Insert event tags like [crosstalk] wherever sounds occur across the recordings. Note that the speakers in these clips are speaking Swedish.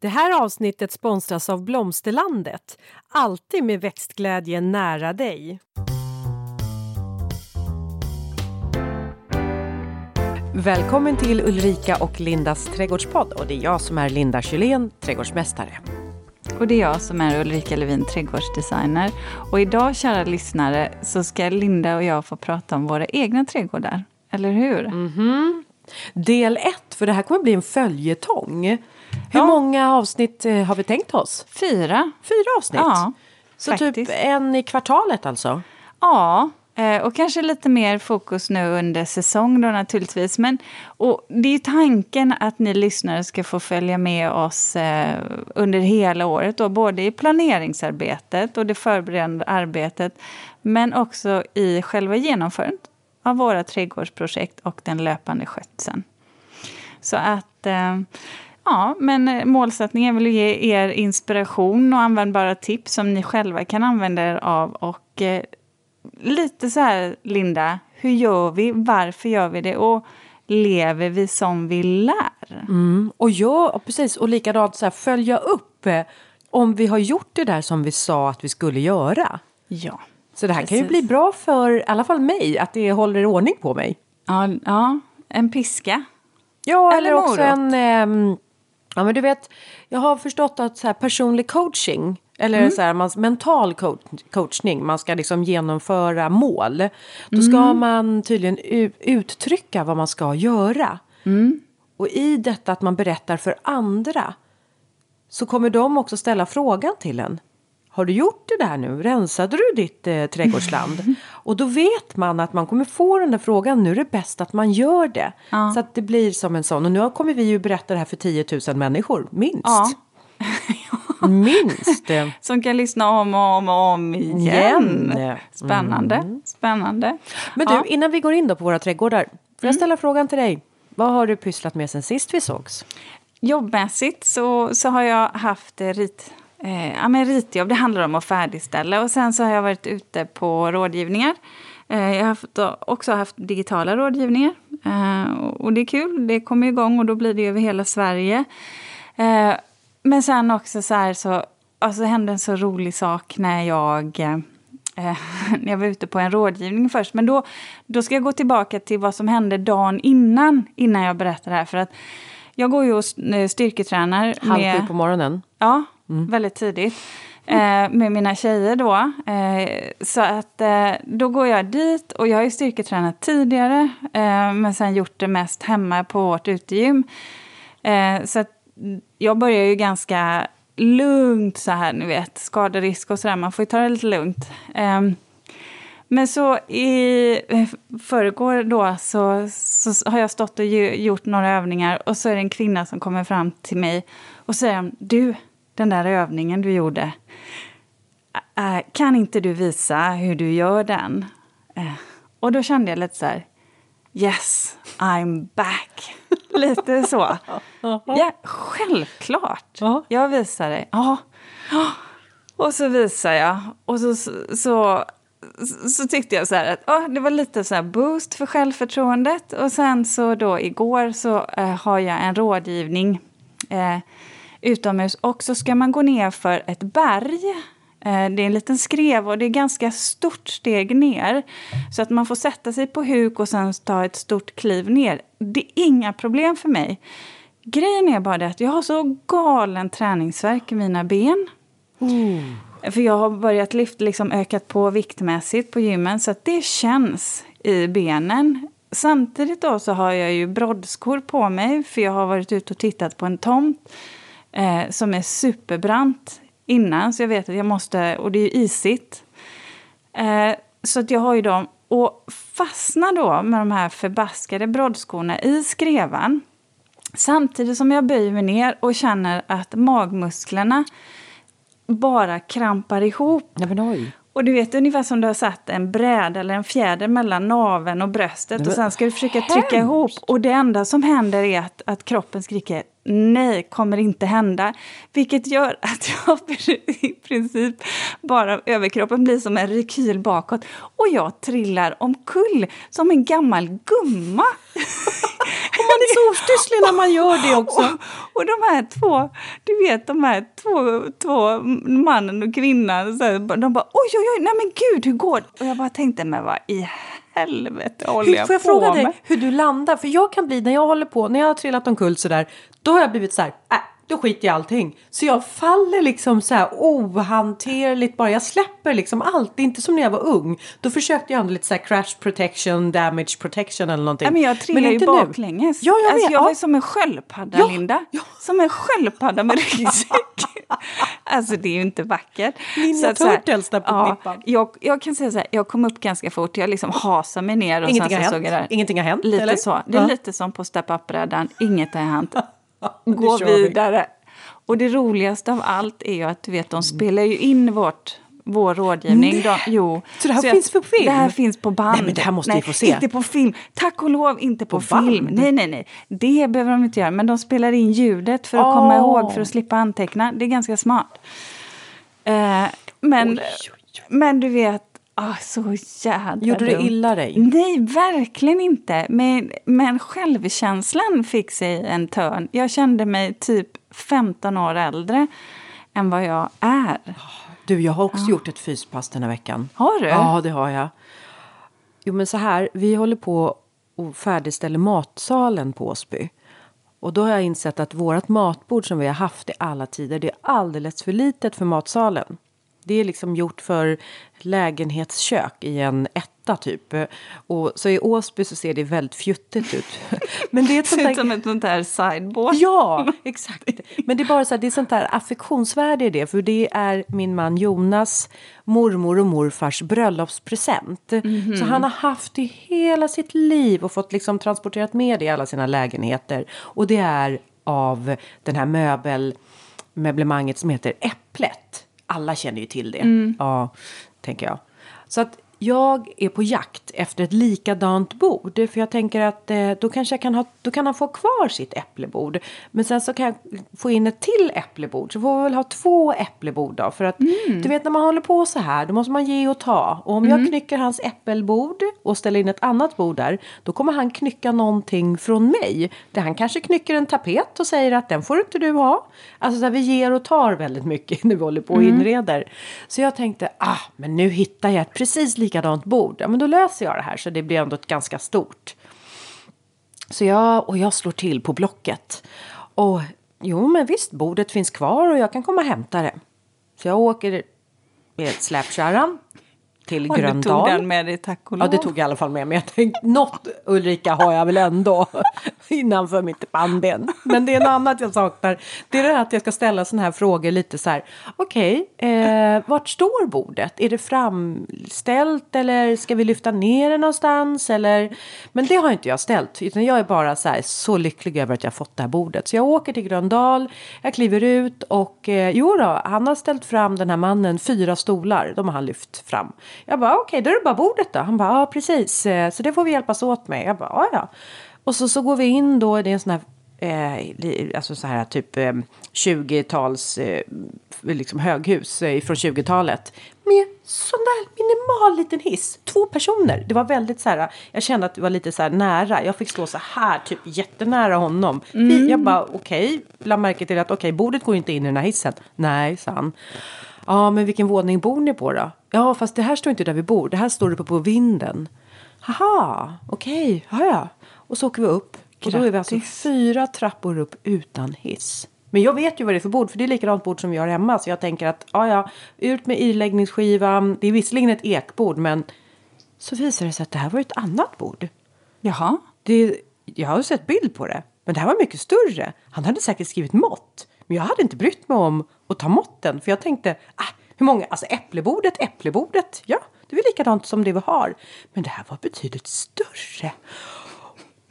Det här avsnittet sponsras av Blomsterlandet. Alltid med växtglädje nära dig. Välkommen till Ulrika och Lindas trädgårdspodd. Och det är jag som är Linda Kylén, trädgårdsmästare. Och det är jag som är Ulrika Levin, trädgårdsdesigner. Och idag, kära lyssnare, så ska Linda och jag få prata om våra egna trädgårdar. Eller hur? Mm -hmm. Del ett, för det här kommer bli en följetong. Hur ja. många avsnitt eh, har vi tänkt oss? Fyra. Fyra avsnitt? Ja, Så typ faktiskt. typ en i kvartalet alltså? Ja, eh, och kanske lite mer fokus nu under säsong då naturligtvis. Men, och det är tanken att ni lyssnare ska få följa med oss eh, under hela året. Då, både i planeringsarbetet och det förberedande arbetet. Men också i själva genomförandet av våra trädgårdsprojekt och den löpande skötseln. Så att Ja, men eh, målsättningen är väl att ge er inspiration och användbara tips som ni själva kan använda er av. Och eh, lite så här, Linda, hur gör vi? Varför gör vi det? Och lever vi som vi lär? Mm. Och ja, precis. Och likadant så här, följa upp eh, om vi har gjort det där som vi sa att vi skulle göra. Ja. Så det här precis. kan ju bli bra för i alla fall mig, att det håller ordning på mig. Ja, ja en piska. Ja, eller, eller också en... Eh, Ja men du vet, jag har förstått att så här, personlig coaching eller mm. så här, man, mental coach, coachning, man ska liksom genomföra mål. Då ska mm. man tydligen uttrycka vad man ska göra. Mm. Och i detta att man berättar för andra så kommer de också ställa frågan till en. Har du gjort det där nu? Rensade du ditt eh, trädgårdsland? [laughs] och då vet man att man kommer få den där frågan. Nu är det bäst att man gör det. Ja. Så att det blir som en sån. Och nu kommer vi ju berätta det här för 10 000 människor, minst. Ja. [laughs] minst. [laughs] Som kan lyssna om och om och om igen. igen. Spännande. Mm. Spännande. Men du, ja. innan vi går in då på våra trädgårdar. Får jag mm. ställa frågan till dig? Vad har du pysslat med sen sist vi sågs? Jobbmässigt så, så har jag haft rit Eh, ja, men ritjobb, det handlar om att färdigställa. Och sen så har jag varit ute på rådgivningar. Eh, jag har också haft digitala rådgivningar. Eh, och det är kul, det kommer igång och då blir det över hela Sverige. Eh, men sen också så här så, alltså hände en så rolig sak när jag eh, [laughs] när jag var ute på en rådgivning först. Men då, då ska jag gå tillbaka till vad som hände dagen innan, innan jag berättar det här. För att jag går ju och styrketränar. Halv sju på morgonen? Ja, mm. väldigt tidigt. Eh, med mina tjejer då. Eh, så att eh, då går jag dit och jag har ju styrketränat tidigare. Eh, men sen gjort det mest hemma på vårt utegym. Eh, så att jag börjar ju ganska lugnt så här, ni vet, skaderisk och sådär. Man får ju ta det lite lugnt. Eh, men så i förrgår då så, så har jag stått och gjort några övningar och så är det en kvinna som kommer fram till mig och säger du, den där övningen du gjorde, kan inte du visa hur du gör den? Och då kände jag lite så här, yes, I'm back. [laughs] lite så. Ja, självklart. Jag visar dig. Ja. Och så visar jag. Och så, så, så tyckte jag så här att oh, det var lite så boost för självförtroendet. Och sen så då igår så eh, har jag en rådgivning eh, utomhus och så ska man gå ner för ett berg. Eh, det är en liten skrev och det är ganska stort steg ner. Så att man får sätta sig på huk och sen ta ett stort kliv ner. Det är inga problem för mig. Grejen är bara det att jag har så galen träningsverk i mina ben. Mm. För jag har börjat lyfta, liksom ökat på viktmässigt på gymmen så att det känns i benen. Samtidigt då så har jag ju broddskor på mig för jag har varit ute och tittat på en tomt eh, som är superbrant innan så jag vet att jag måste, och det är ju isigt. Eh, så att jag har ju dem och fastnar då med de här förbaskade broddskorna i skrevan samtidigt som jag böjer mig ner och känner att magmusklerna bara krampar ihop. Nej, men oj. Och du vet ungefär som du har satt en bräda eller en fjäder mellan naven och bröstet och sen ska du försöka hemskt. trycka ihop och det enda som händer är att, att kroppen skriker nej, kommer inte hända. Vilket gör att [laughs] jag i princip bara överkroppen blir som en rekyl bakåt och jag trillar omkull som en gammal gumma. [laughs] man är så ostysslig när man gör det också. [laughs] Och, och de här två, du vet de här två, två mannen och kvinnan, så här, de bara oj, oj, oj, nej men gud, hur går det? Och jag bara tänkte, men vad i helvete håller jag Får jag på fråga med? dig hur du landar? För jag kan bli, när jag håller på, när jag har trillat omkull sådär, då har jag blivit så här, äh, då skiter jag i allting. Så jag faller liksom så här ohanterligt bara. Jag släpper liksom allt. Det är inte som när jag var ung. Då försökte jag ändå lite så här crash protection, damage protection eller någonting. Nej, men jag trillar ju inte baklänges. Ja, jag alltså, jag var Ja. som en sköldpadda, Ja, Linda. ja. Som en sköldpadda med ryggsäck. [laughs] alltså det är ju inte vackert. Ninja Turtles där på ja, klippan. jag, jag kan säga så här, jag kom upp ganska fort. Jag liksom hasade mig ner och Ingenting sen har så såg jag där. hänt. Ingenting har hänt, Lite eller? så. Det är Ja. lite som på Step Up-brädan. Inget har hänt. [laughs] Gå vi. vidare. Och det roligaste av allt är ju att du vet, de spelar ju in vårt vår rådgivning. Nej. De, jo. Så det här jag- finns på film? Det här finns på band. Nej, men det här måste vi nej, få se. Inte på film. Tack och lov inte på, På film. band? Nej, nej, nej. Det behöver de inte göra. Men de spelar in ljudet för att Åh. komma ihåg, för att slippa anteckna. Det är ganska smart. Eh, men, Oj, oj, oj. men du vet, ah, så jädra Gjorde det dumt. illa dig? Nej, verkligen inte. Men, men självkänslan fick sig en törn. Jag kände mig typ 15 år äldre än vad jag är. Du, jag har också gjort ett fyspass den här veckan. Har du? Ja, det har jag. Jo, men så här, vi håller på och färdigställer matsalen på Åsby. Och då har jag insett att vårt matbord som vi har haft i alla tider, det är alldeles för litet för matsalen. Det är liksom gjort för lägenhetskök i en etta typ. Och så i Åsby så ser det väldigt fjuttigt ut. [laughs] Men det är ett sånt där... som ett sånt där sideboard. Ja, exakt. Men det är bara så här, det är sånt där affektionsvärde i det. För det är min man Jonas mormor och morfars bröllopspresent. Så han har haft det hela sitt liv och fått liksom transporterat med det i alla sina lägenheter. Och det är av den här möbelmöblemanget som heter Äpplet. Alla känner ju till det. Ja, tänker jag. Så att jag är på jakt efter ett likadant bord. För jag tänker att eh, då kanske jag kan ha, då kan han få kvar sitt äpplebord. Men sen så kan jag få in ett till äpplebord. Så får vi väl ha två äpplebord då. För att du vet när man håller på så här, då måste man ge och ta. Och om jag knycker hans äppelbord och ställer in ett annat bord där. Då kommer han knycka någonting från mig. Där han kanske knycker en tapet och säger att den får inte du ha. Alltså så här, vi ger och tar väldigt mycket [laughs] när vi håller på och inreder. Så jag tänkte, ah, men nu hittar jag ett precis likadant bord. Ja, men då löser jag det här så det blir ändå ett ganska stort. Så jag, och jag slår till på Blocket. Och jo, men visst, bordet finns kvar och jag kan komma och hämta det. Så jag åker med släpkärran till Och du Gröndal. tog den med dig, tack och Ja, lov. det tog jag i alla fall med mig. Jag tänkte, något Ulrika har jag väl ändå [laughs] innanför mitt pannben. Men det är något annat jag saknar. Det är det här att jag ska ställa sådana här frågor lite så här. Okej, eh, vart står bordet? Är det framställt eller ska vi lyfta ner det någonstans? Eller? Men det har inte jag ställt. Utan jag är bara så här så lycklig över att jag har fått det här bordet. Så jag åker till Gröndal, jag kliver ut och eh, jo då, han har ställt fram den här mannen fyra stolar. De har han lyft fram. Jag bara okej, då är det bara bordet då. Han bara ja precis, eh, så det får vi hjälpas åt med. Jag bara ja ja. Och så, så går vi in då, det är en sån här Eh, alltså så här typ eh, 20-tals eh, liksom höghus eh, från 20-talet. Med sån där minimal liten hiss. Två personer. Det var väldigt så här, jag kände att det var lite så här nära. Jag fick stå så här typ jättenära honom. Vi, jag bara okej, la märke till att okej, bordet går inte in i den här hissen. Nej, sa han. Ja, men vilken våning bor ni på då? Ja, fast det här står inte där vi bor. Det här står uppe på vinden. Haha, okej, ja ja. Och så åker vi upp. Och då är vi alltså fyra trappor upp utan hiss. Men jag vet ju vad det är för bord, för det är likadant bord som vi har hemma. Så jag tänker att, ja ja, ut med irläggningsskivan. Det är visserligen ett ekbord, men så visar det sig att det här var ett annat bord. Jaha. Det, jag har ju sett bild på det, men det här var mycket större. Han hade säkert skrivit mått, men jag hade inte brytt mig om att ta måtten. För jag tänkte, ah, hur många, alltså äpplebordet, äpplebordet, ja, det är väl likadant som det vi har. Men det här var betydligt större.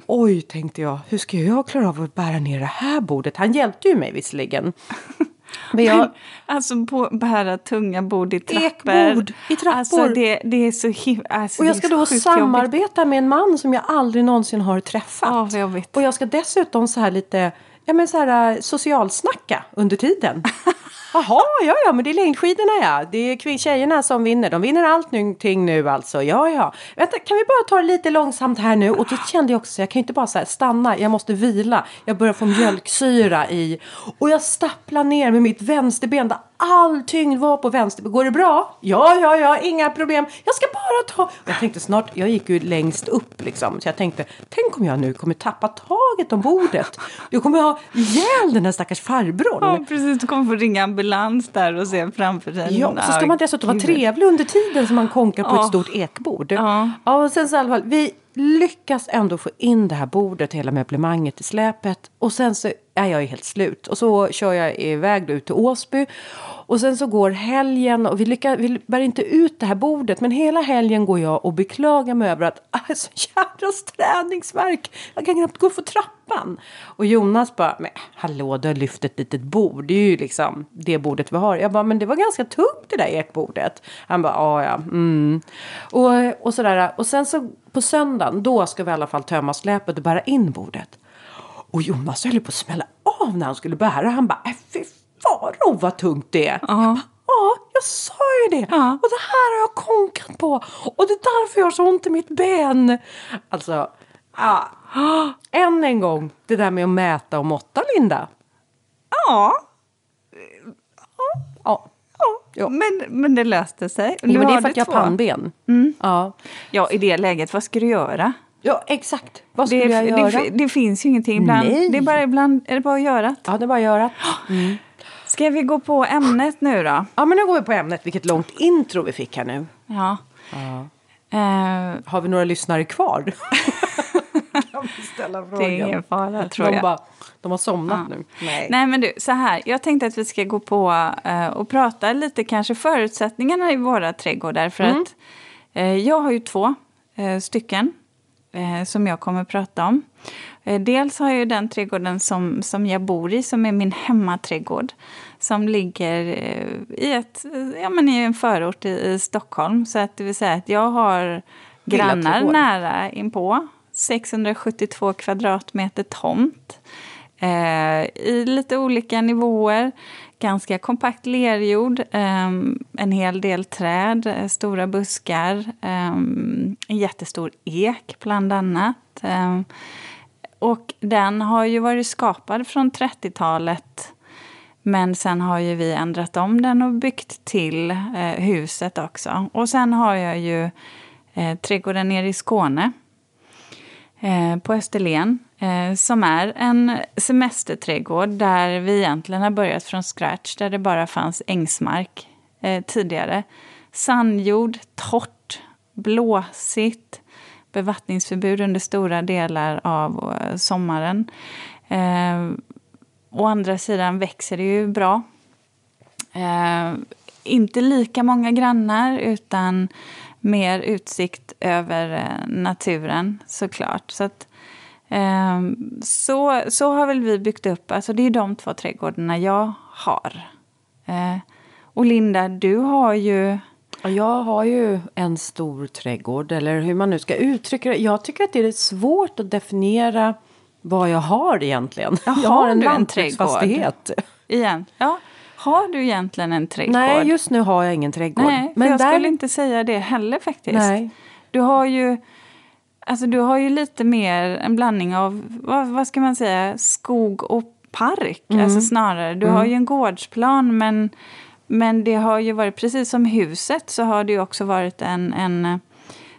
Oj, tänkte jag, hur ska jag klara av att bära ner det här bordet? Han hjälpte ju mig visserligen. [laughs] Men jag, Alltså på bära tunga bord i trappor. Ekbord i trappor. Alltså det, det är så himla... Alltså och jag ska då samarbeta med en man som jag aldrig någonsin har träffat. Jobbigt. Och jag ska dessutom så här lite, ja men så här eh, socialsnacka under tiden. [laughs] Jaha, ja, ja, men det är längdskidorna ja. Det är tjejerna som vinner. De vinner allting nu alltså. Ja, ja. Vänta, kan vi bara ta det lite långsamt här nu? Och då kände jag också, jag kan ju inte bara så här stanna, jag måste vila. Jag börjar få mjölksyra i. Och jag stapplar ner med mitt vänsterben där all tyngd var på vänsterben. Går det bra? Ja, ja, ja, inga problem. Jag ska bara ta... Och jag tänkte snart, jag gick ju längst upp liksom. Så jag tänkte, tänk om jag nu kommer tappa taget om bordet. Jag kommer ha ihjäl den här stackars farbrorn. Ja, precis. Du kommer få ringa ambulans där och se framför dig. Ja, så ska man dessutom vara trevlig under tiden som man konkar på ja. ett stort ekbord. Ja. ja, och sen så i alla fall, vi lyckas ändå få in det här bordet, hela möblemanget i släpet. Och sen så är jag helt slut. Och så kör jag iväg ut till Åsby. Och sen så går helgen och vi, lyckas, vi bär inte ut det här bordet. Men hela helgen går jag och beklagar mig över att [laughs] ah, jag är så jävla träningsverk. Jag kan knappt gå för trappan. Och Jonas bara, men hallå du har lyft ett litet bord. Det är ju liksom det bordet vi har. Jag bara, men det var ganska tungt det där ekbordet. Han bara, ja ja. Mm. Och, och sådär. Och sen så på söndagen, då ska vi i alla fall tömma släpet och bära in bordet. Och Jonas höll på att smälla av när han skulle bära. Han bara, äh, fy faro vad tungt det är. Ja, jag sa ju det. Ja. Och det här har jag konkat på. Och det är därför jag har så ont i mitt ben. Alltså, ja. [gasps] Än en gång, det där med att mäta och måtta, Linda. Ja. Ja. Ja. Men, men det löste sig. Jo, men det är för att jag har pannben. Mm. Ja. ja, i det läget, vad ska du göra? Ja, exakt. Vad skulle det, jag göra? Det, det, finns ju ingenting. Ibland, Nej. Det är bara ibland är det bara att göra. Ja, det är bara att göra. [gasps] Mm. Ska vi gå på ämnet nu då? Ja, men nu går vi på ämnet. Vilket långt intro vi fick här nu. Ja. ja. Uh, Har vi några lyssnare kvar? [laughs] ställa frågan. Det är ingen fara, tror de jag. Bara, de har somnat ja. nu. Nej. Nej, men du, så här. Jag tänkte att vi ska gå på uh, och prata lite kanske förutsättningarna i våra trädgårdar. För mm. att uh, jag har ju två stycken som jag kommer prata om. Eh, dels har jag den trädgården som, som jag bor i, som är min hemmaträdgård. Som ligger eh, i, ett, ja, men i en förort i, i Stockholm. Så att det vill säga att jag har grannar nära inpå. 672 kvadratmeter tomt. Eh, I lite olika nivåer ganska kompakt lerjord, um, en hel del träd, eh, stora buskar, en jättestor ek bland annat. Och den har ju varit skapad från 30-talet men sen har ju vi ändrat om den och byggt till eh, huset också. Och sen har jag ju eh, trädgården nere i Skåne eh, på Österlen eh, som är en semesterträdgård där vi egentligen har börjat från scratch, där det bara fanns ängsmark eh, tidigare. Sandjord, torrt, blåsigt, bevattningsförbud under stora delar av eh, sommaren. Eh, å andra sidan växer det ju bra. Eh, inte lika många grannar, utan mer utsikt över eh, naturen såklart. Så att, eh, så, så har väl vi byggt upp, alltså det är de två trädgårdarna jag har. Och Linda, du har ju... Jag har ju en stor trädgård, eller hur man nu ska uttrycka det. Jag tycker att det är svårt att definiera vad jag har egentligen. Ja, jag har en lantbruksfastighet. Igen. Ja. Har du egentligen en trädgård? Nej, just nu har jag ingen trädgård. Nej, men jag där... skulle inte säga det heller faktiskt. Nej. Du har ju Alltså du har ju lite mer en blandning av, vad, vad ska man säga, skog och park. Mm. Alltså snarare. Du mm. har ju en gårdsplan men, men det har ju varit, precis som huset, så har det ju också varit en, en eh,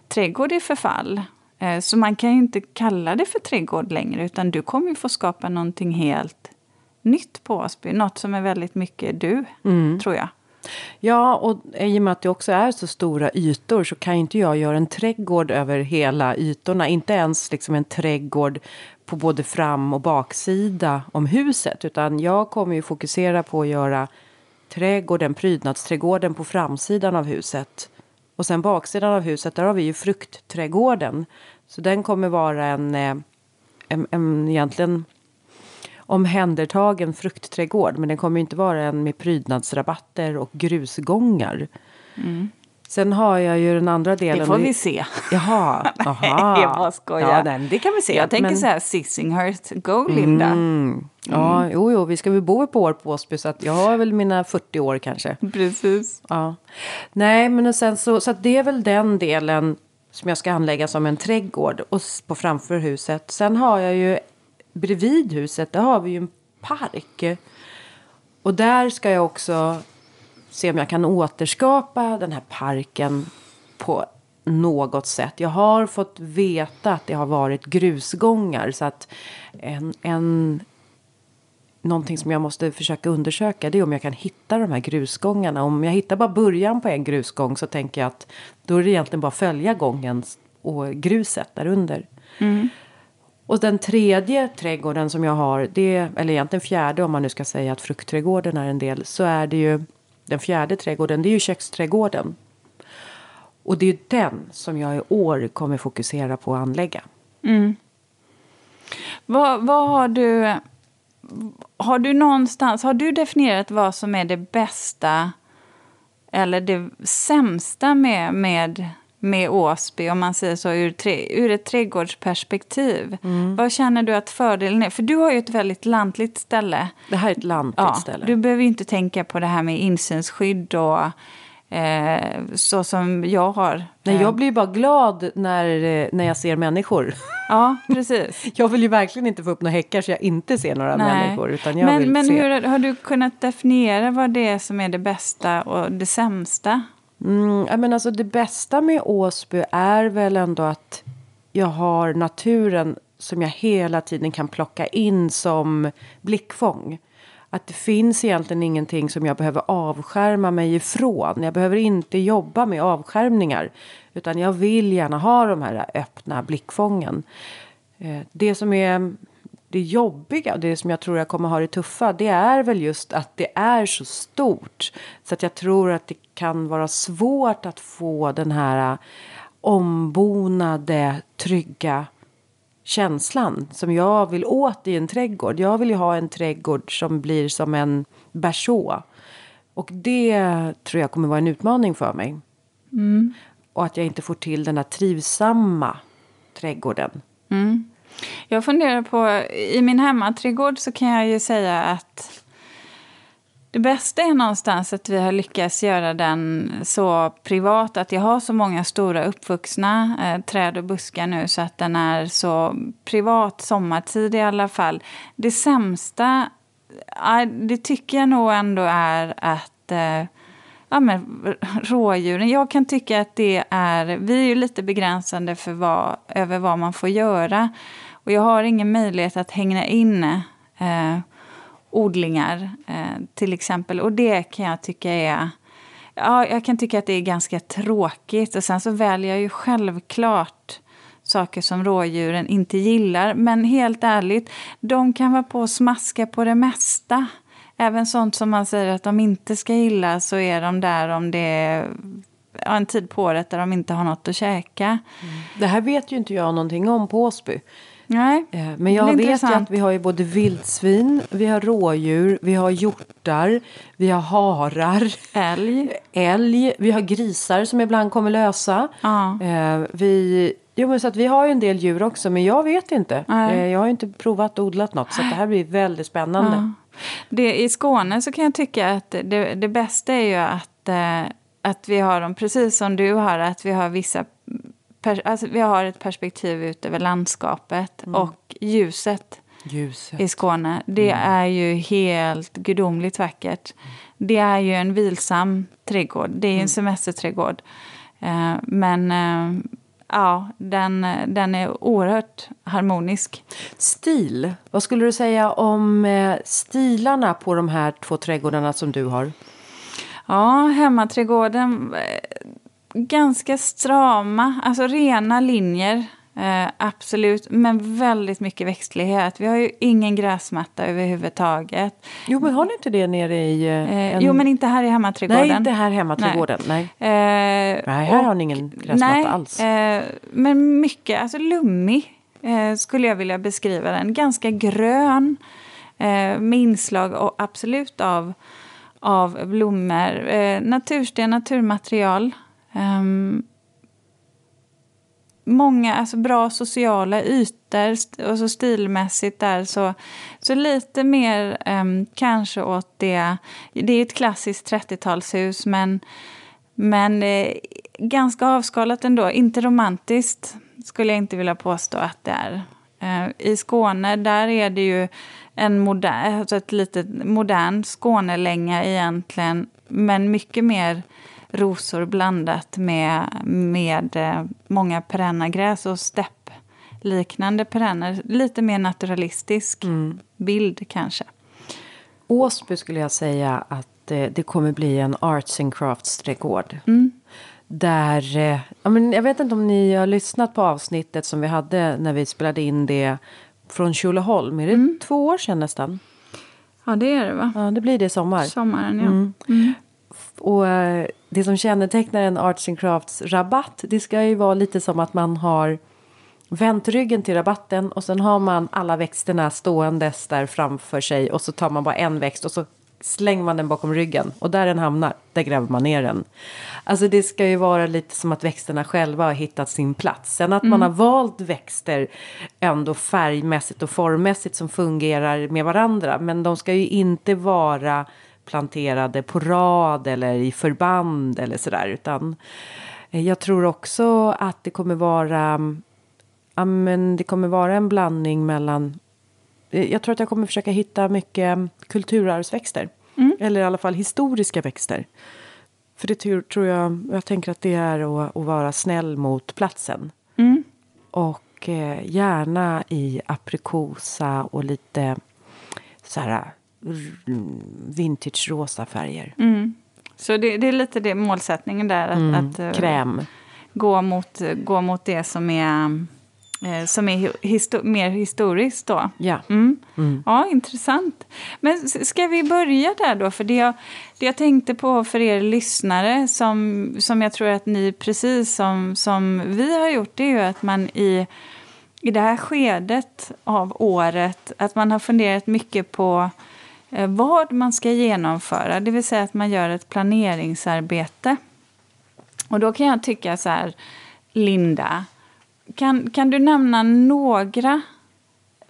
trädgård i förfall. Eh, så man kan ju inte kalla det för trädgård längre utan du kommer ju få skapa någonting helt nytt på Åsby. Något som är väldigt mycket du, mm. tror jag. Ja, och i och med att det också är så stora ytor så kan inte jag göra en trädgård över hela ytorna. Inte ens liksom en trädgård på både fram och baksida om huset. Utan jag kommer ju fokusera på att göra trädgården, prydnadsträdgården på framsidan av huset. Och sen baksidan av huset, där har vi ju fruktträdgården. Så den kommer vara en, eh, en, en egentligen omhändertagen fruktträdgård. Men den kommer inte vara en med prydnadsrabatter och grusgångar. Mm. Sen har jag ju den andra delen. Det får vi se. Jaha, [laughs] jaha. jag bara skojar. Ja, nej, det kan vi se. Jag tänker men... så här, Sissinghurst, go Linda. Mm. Ja, mm. jo, jo, vi ska väl bo ett par år på Åsby så att jag har väl mina 40 år kanske. Precis. Ja. Nej, men sen så, så det är väl den delen som jag ska anlägga som en trädgård och på framför huset. Sen har jag ju bredvid huset, där har vi ju en park. Och där ska jag också se om jag kan återskapa den här parken på något sätt. Jag har fått veta att det har varit grusgångar så att en, en någonting som jag måste försöka undersöka det är om jag kan hitta de här grusgångarna. Om jag hittar bara början på en grusgång så tänker jag att då är det egentligen bara att följa gången och gruset därunder. Mm. Och den tredje trädgården som jag har, det, eller egentligen fjärde om man nu ska säga att fruktträdgården är en del, så är det ju den fjärde trädgården, det är ju köksträdgården. Och det är ju den som jag i år kommer fokusera på att anlägga. Mm. Vad, vad har du... Har du någonstans, har du definierat vad som är det bästa eller det sämsta med, med med Åsby, om man säger så, ur, tre, ur ett trädgårdsperspektiv. Mm. Vad känner du att fördelen är? För du har ju ett väldigt lantligt ställe. Det här är ett lantligt ja, ställe. Du behöver inte tänka på det här med insynsskydd och eh, så som jag har. Nej, jag blir bara glad när, eh, när jag ser människor. [laughs] Ja, precis. [laughs] jag vill ju verkligen inte få upp några häckar så jag inte ser några Nej. människor. Utan jag men vill men se. hur har du kunnat definiera vad det är som är det bästa och det sämsta? Mm, men alltså det bästa med Åsby är väl ändå att jag har naturen som jag hela tiden kan plocka in som blickfång. Att det finns egentligen ingenting som jag behöver avskärma mig ifrån. Jag behöver inte jobba med avskärmningar. Utan jag vill gärna ha de här öppna blickfången. Eh, det som är det jobbiga, det som jag tror jag kommer ha det tuffa, det är väl just att det är så stort. Så att jag tror att det kan vara svårt att få den här ombonade, trygga känslan som jag vill åt i en trädgård. Jag vill ju ha en trädgård som blir som en berså. Och det tror jag kommer vara en utmaning för mig. Mm. Och att jag inte får till den här trivsamma trädgården. Mm. Jag funderar på, i min hemmaträdgård så kan jag ju säga att det bästa är någonstans att vi har lyckats göra den så privat att jag har så många stora uppvuxna eh, träd och buskar nu så att den är så privat sommartid i alla fall. Det sämsta, eh, det tycker jag nog ändå är att eh, ja, men, rådjuren. Jag kan tycka att det är, vi är ju lite begränsande för vad, över vad man får göra. Och jag har ingen möjlighet att hänga in eh, odlingar eh, till exempel. Och det kan jag tycka är Ja, jag kan tycka att det är ganska tråkigt. Och sen så väljer jag ju självklart saker som rådjuren inte gillar. Men helt ärligt, de kan vara på och smaska på det mesta. Även sånt som man säger att de inte ska gilla så är de där om det är en tid på året där de inte har något att käka. Mm. Det här vet ju inte jag någonting om på Åsby. Nej, eh, Men jag vet ju att vi har ju både vildsvin, vi har rådjur, vi har hjortar, vi har harar. Älg. [laughs] Älg, vi har grisar som ibland kommer lösa. Ja. Eh, vi, jo, men så att vi har ju en del djur också, men jag vet inte. Nej. Eh, jag har ju inte provat och odlat något, så det här blir väldigt spännande. Ja. Det, I Skåne så kan jag tycka att det, det bästa är ju att, att vi har dem, precis som du har, att vi har vissa alltså, vi har ett perspektiv ut över landskapet mm. och ljuset, ljuset, i Skåne. Det mm. är ju helt gudomligt vackert. Det är ju en vilsam trädgård. Det är en mm. semesterträdgård. Eh, men eh, ja, den, den är oerhört harmonisk. Stil. Vad skulle du säga om eh, stilarna på de här två trädgårdarna som du har? Ja, hemmaträdgården ganska strama, alltså rena linjer. Eh, absolut, men väldigt mycket växtlighet. Vi har ju ingen gräsmatta överhuvudtaget. Jo, men har ni inte det nere i... Eh, en... Jo, men inte här i hemmaträdgården. Nej, inte här hemmaträdgården. Nej, nej. Eh, nej här och, har ni ingen gräsmatta nej, alls. Eh, men mycket, alltså lummig eh, skulle jag vilja beskriva den. Ganska grön eh, med inslag och absolut av, av blommor. natursten, naturmaterial. Um, många alltså bra sociala ytor och så alltså stilmässigt där. Så, så lite mer um, kanske åt det. Det är ett klassiskt 30-talshus men, men eh, ganska avskalat ändå. Inte romantiskt skulle jag inte vilja påstå att det är. Uh, I Skåne där är det ju en modern, alltså ett lite modern Skånelänga egentligen. Men mycket mer rosor blandat med, med eh, många perenna gräs och steppliknande perenner. Lite mer naturalistisk mm. bild kanske. Åsby skulle jag säga att eh, det kommer bli en arts and crafts trädgård. Mm. Där, eh, ja, men jag vet inte om ni har lyssnat på avsnittet som vi hade när vi spelade in det från Tjolöholm. Är det mm. två år sedan nästan? Ja, det är det va? Ja, det blir det i sommar. Sommaren, ja. Mm. Och det som kännetecknar en Arts and Crafts rabatt det ska ju vara lite som att man har vänt ryggen till rabatten och sen har man alla växterna ståendes där framför sig och så tar man bara en växt och så slänger man den bakom ryggen och där den hamnar, där gräver man ner den. Alltså det ska ju vara lite som att växterna själva har hittat sin plats. Sen att mm. man har valt växter ändå färgmässigt och formmässigt som fungerar med varandra. Men de ska ju inte vara planterade på rad eller i förband eller sådär. Utan eh, jag tror också att det kommer vara ja, men det kommer vara en blandning mellan eh, jag tror att jag kommer försöka hitta mycket kulturarvsväxter. Mm. Eller i alla fall historiska växter. För det tror jag, jag tänker att det är att, att vara snäll mot platsen. Mm. Och eh, gärna i aprikosa och lite så här vintage-rosa färger. Mm. Så det, det, är lite det målsättningen där. Att, mm. att uh, Kräm. Gå mot, gå mot det som är, uh, som är histo mer historiskt då. Ja. Mm. mm. Ja, intressant. Men ska vi börja där då? För det jag, det jag tänkte på för er lyssnare som, som jag tror att ni precis som, som vi har gjort det är ju att man i i det här skedet av året att man har funderat mycket på Eh, vad man ska genomföra, det vill säga att man gör ett planeringsarbete. Och då kan jag tycka så här, Linda, kan, kan du nämna några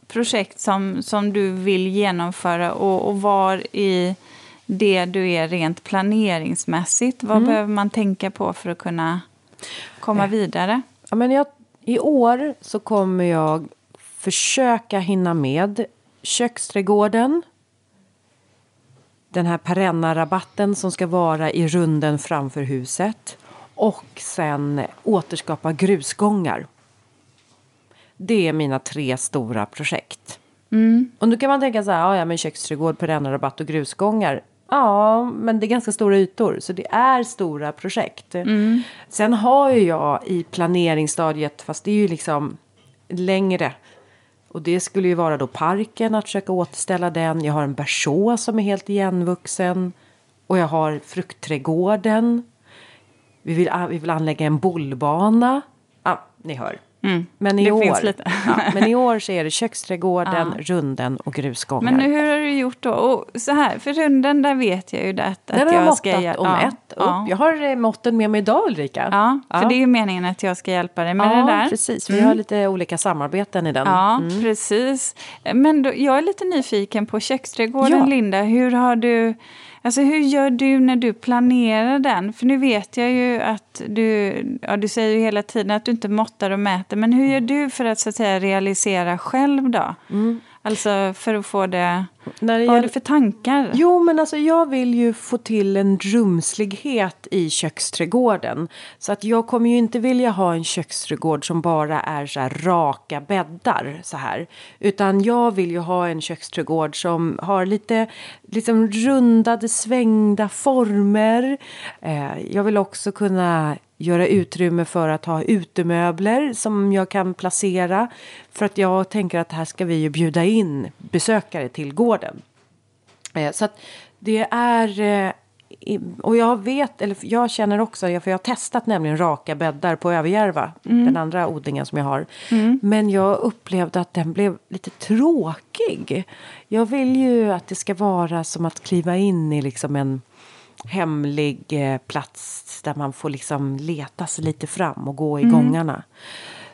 projekt som, som du vill genomföra och, och var i det du är rent planeringsmässigt? Vad mm. behöver man tänka på för att kunna komma eh, vidare? Ja, men jag, I år så kommer jag försöka hinna med köksträdgården den här perenna-rabatten som ska vara i runden framför huset. Och sen återskapa grusgångar. Det är mina tre stora projekt. Mm. Och nu kan man tänka så här, ja men köksträdgård, perenna-rabatt och grusgångar. Ja, men det är ganska stora ytor, så det är stora projekt. Mm. Sen har ju jag i planeringsstadiet, fast det är ju liksom längre och det skulle ju vara då parken, att försöka återställa den. Jag har en berså som är helt igenvuxen. Och jag har fruktträdgården. Vi vill, vi vill anlägga en bollbana. Ja, ni hör. Mm. Men, i år, ja, [laughs] men i år så är det köksträdgården, ja. runden och grusgångar. Men hur har du gjort då? Och så här, för runden där vet jag ju det, att, att jag ska... Den har jag om ett upp. Jag har eh, måtten med mig idag Ulrika. Ja, för det är ju meningen att jag ska hjälpa dig med det där. Ja, precis. Vi mm. har lite olika samarbeten i den. Ja, mm. precis. Men då, jag är lite nyfiken på köksträdgården, Linda. Hur har du... Alltså hur gör du när du planerar den? För nu vet jag ju att du, ja, du säger ju hela tiden att du inte måttar och mäter. Men hur gör du för att så att säga realisera själv då? Mm. Alltså för att få det... När det vad har du för tankar? Jo, men alltså jag vill ju få till en rumslighet i köksträdgården. Så att jag kommer ju inte vilja ha en köksträdgård som bara är så här raka bäddar så här. Utan jag vill ju ha en köksträdgård som har lite liksom rundade, svängda former. Eh, jag vill också kunna göra utrymme för att ha utemöbler som jag kan placera. För att jag tänker att här ska vi ju bjuda in besökare till gården. Eh, så att det är... Eh, och jag vet, eller jag känner också, för jag har testat nämligen raka bäddar på Överjärva, mm. den andra odlingen som jag har. Mm. Men jag upplevde att den blev lite tråkig. Jag vill ju att det ska vara som att kliva in i liksom en hemlig eh, plats där man får liksom leta sig lite fram och gå i mm. gångarna.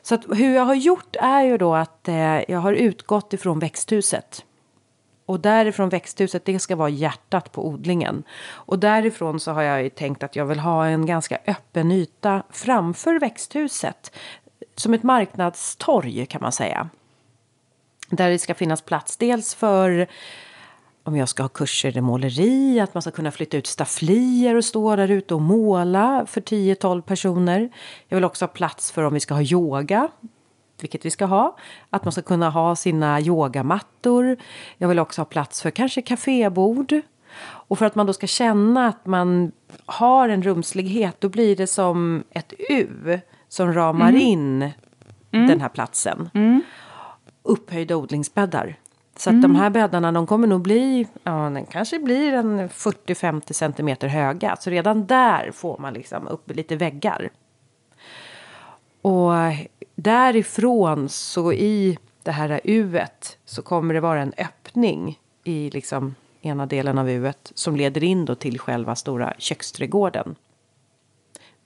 Så att hur jag har gjort är ju då att eh, jag har utgått ifrån växthuset. Och därifrån växthuset, det ska vara hjärtat på odlingen. Och därifrån så har jag ju tänkt att jag vill ha en ganska öppen yta framför växthuset. Som ett marknadstorg kan man säga. Där det ska finnas plats dels för om jag ska ha kurser i måleri, att man ska kunna flytta ut stafflier och stå där ute och måla för 10-12 personer. Jag vill också ha plats för om vi ska ha yoga, vilket vi ska ha. Att man ska kunna ha sina yogamattor. Jag vill också ha plats för kanske kafébord. Och för att man då ska känna att man har en rumslighet, då blir det som ett U som ramar mm. in mm. den här platsen. Mm. Upphöjda odlingsbäddar. Så att de mm. här bäddarna de kommer nog bli, ja den kanske blir en 40-50 centimeter höga. Så redan där får man liksom upp lite väggar. Och därifrån så i det här uet så kommer det vara en öppning i liksom ena delen av uet som leder in då till själva stora köksträdgården.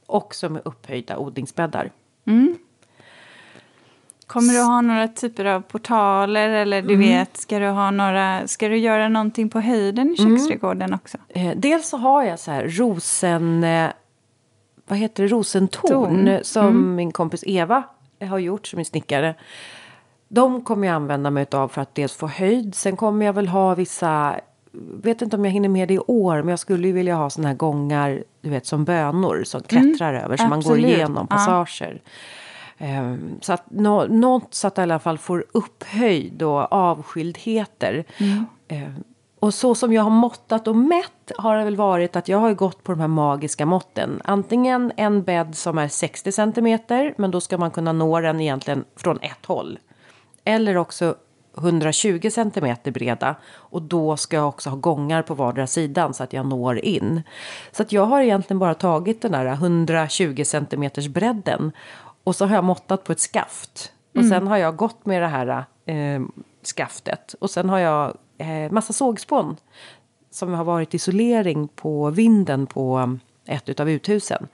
Också med upphöjda odlingsbäddar. Mm. Kommer du ha några typer av portaler eller du mm. vet, ska du, ha några, ska du göra någonting på höjden i mm. köksträdgården mm. också? Eh, dels så har jag så här rosen, eh, vad heter det, rosentorn Torn. som mm. min kompis Eva har gjort som är snickare. De kommer jag använda mig av för att dels få höjd. Sen kommer jag väl ha vissa, vet inte om jag hinner med det i år, men jag skulle ju vilja ha såna här gångar, du vet som bönor som mm. klättrar över, så man går igenom passager. Ja. Ehm, så att nå, något så att jag i alla fall får upphöjd och avskildheter. Mm. Ehm, och så som jag har måttat och mätt har det väl varit att jag har gått på de här magiska måtten. Antingen en bädd som är 60 centimeter, men då ska man kunna nå den egentligen från ett håll. Eller också 120 centimeter breda och då ska jag också ha gångar på vardera sidan så att jag når in. Så att jag har egentligen bara tagit den där 120 centimeters bredden och så har jag måttat på ett skaft. Och mm. sen har jag gått med det här eh, skaftet. Och sen har jag eh, massa sågspån. Som har varit isolering på vinden på ett av uthusen.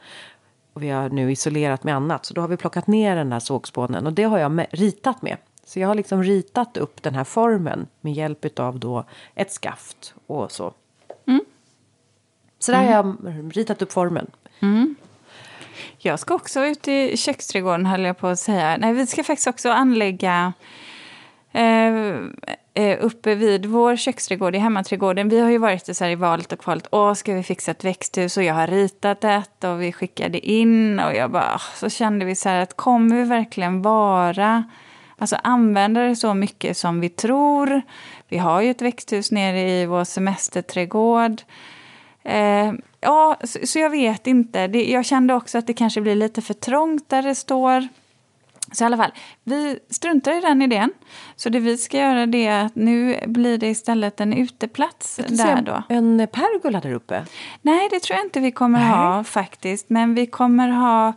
Och vi har nu isolerat med annat. Så då har vi plockat ner den här sågspånen. Och det har jag med, ritat med. Så jag har liksom ritat upp den här formen med hjälp av då ett skaft och så. Mm. Så där mm. har jag ritat upp formen. Mm. Jag ska också ut i köksträdgården höll jag på att säga. Nej, vi ska faktiskt också anlägga eh, eh uppe vid vår köksträdgård i hemmaträdgården. Vi har ju varit så här i valet och kvalet. Åh, ska vi fixa ett växthus? Och jag har ritat ett och vi skickade in. Och jag bara, så kände vi så här att kommer vi verkligen vara Alltså använda det så mycket som vi tror. Vi har ju ett växthus nere i vår semesterträdgård. Eh, ja, så, så, jag vet inte. Det, jag kände också att det kanske blir lite för trångt där det står. Så i alla fall, vi struntar i den idén. Så det vi ska göra det är att nu blir det istället en uteplats där då. En pergola där uppe? Nej, det tror jag inte vi kommer Nej. ha faktiskt. Men vi kommer ha...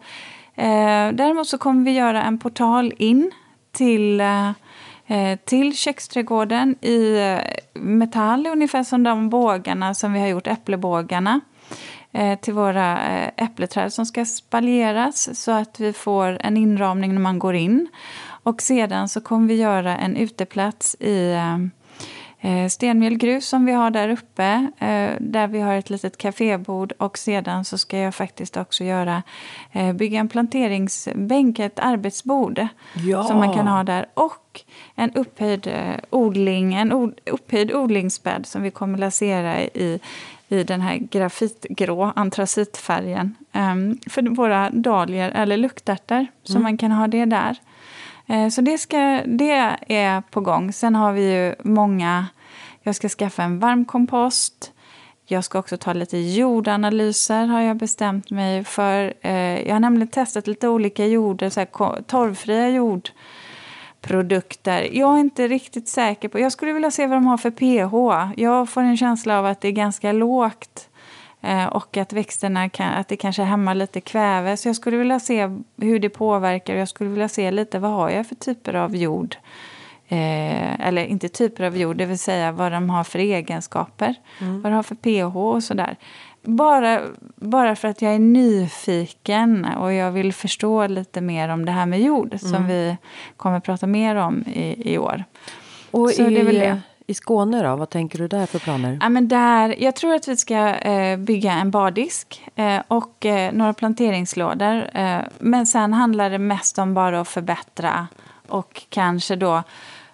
Eh, däremot så kommer vi göra en portal in till eh, Eh, till köksträdgården i eh, metall, ungefär som de bågarna som vi har gjort, äpplebågarna till våra äppleträd som ska spaljeras så att vi får en inramning när man går in. Och sedan så kommer vi göra en uteplats i eh, stenmjölgrus som vi har där uppe. Eh, där vi har ett litet kafébord och sedan så ska jag faktiskt också göra eh, bygga en planteringsbänk, ett arbetsbord ja. som man kan ha där. Och en upphöjd eh, odling, en upphöjd odlingsbädd som vi kommer lasera i i den här grafitgrå antracitfärgen. Um, för våra dahlior eller luktärtor, så mm. man kan ha det där. Uh, så det, ska, det är på gång. Sen har vi ju många jag ska skaffa en varm kompost. Jag ska också ta lite jordanalyser har jag bestämt mig för. Eh, jag har nämligen testat lite olika jorder, så här, torvfria jordprodukter. Jag är inte riktigt säker på... Jag skulle vilja se vad de har för pH. Jag får en känsla av att det är ganska lågt eh, och att växterna kan, att det kanske hämmar lite kväve. Så jag skulle vilja se hur det påverkar. Jag skulle vilja se lite vad har jag för typer av jord Eh, eller inte typer av jord, det vill säga vad de har för egenskaper. Mm. Vad de har för pH och sådär. Bara, bara för att jag är nyfiken och jag vill förstå lite mer om det här med jord mm. som vi kommer prata mer om i, i år. Och Så i, det är väl det. I Skåne då, vad tänker du där för planer? Ja, men där, jag tror att vi ska eh, bygga en bardisk eh, och eh, några planteringslådor. Eh, men sen handlar det mest om bara att förbättra och kanske då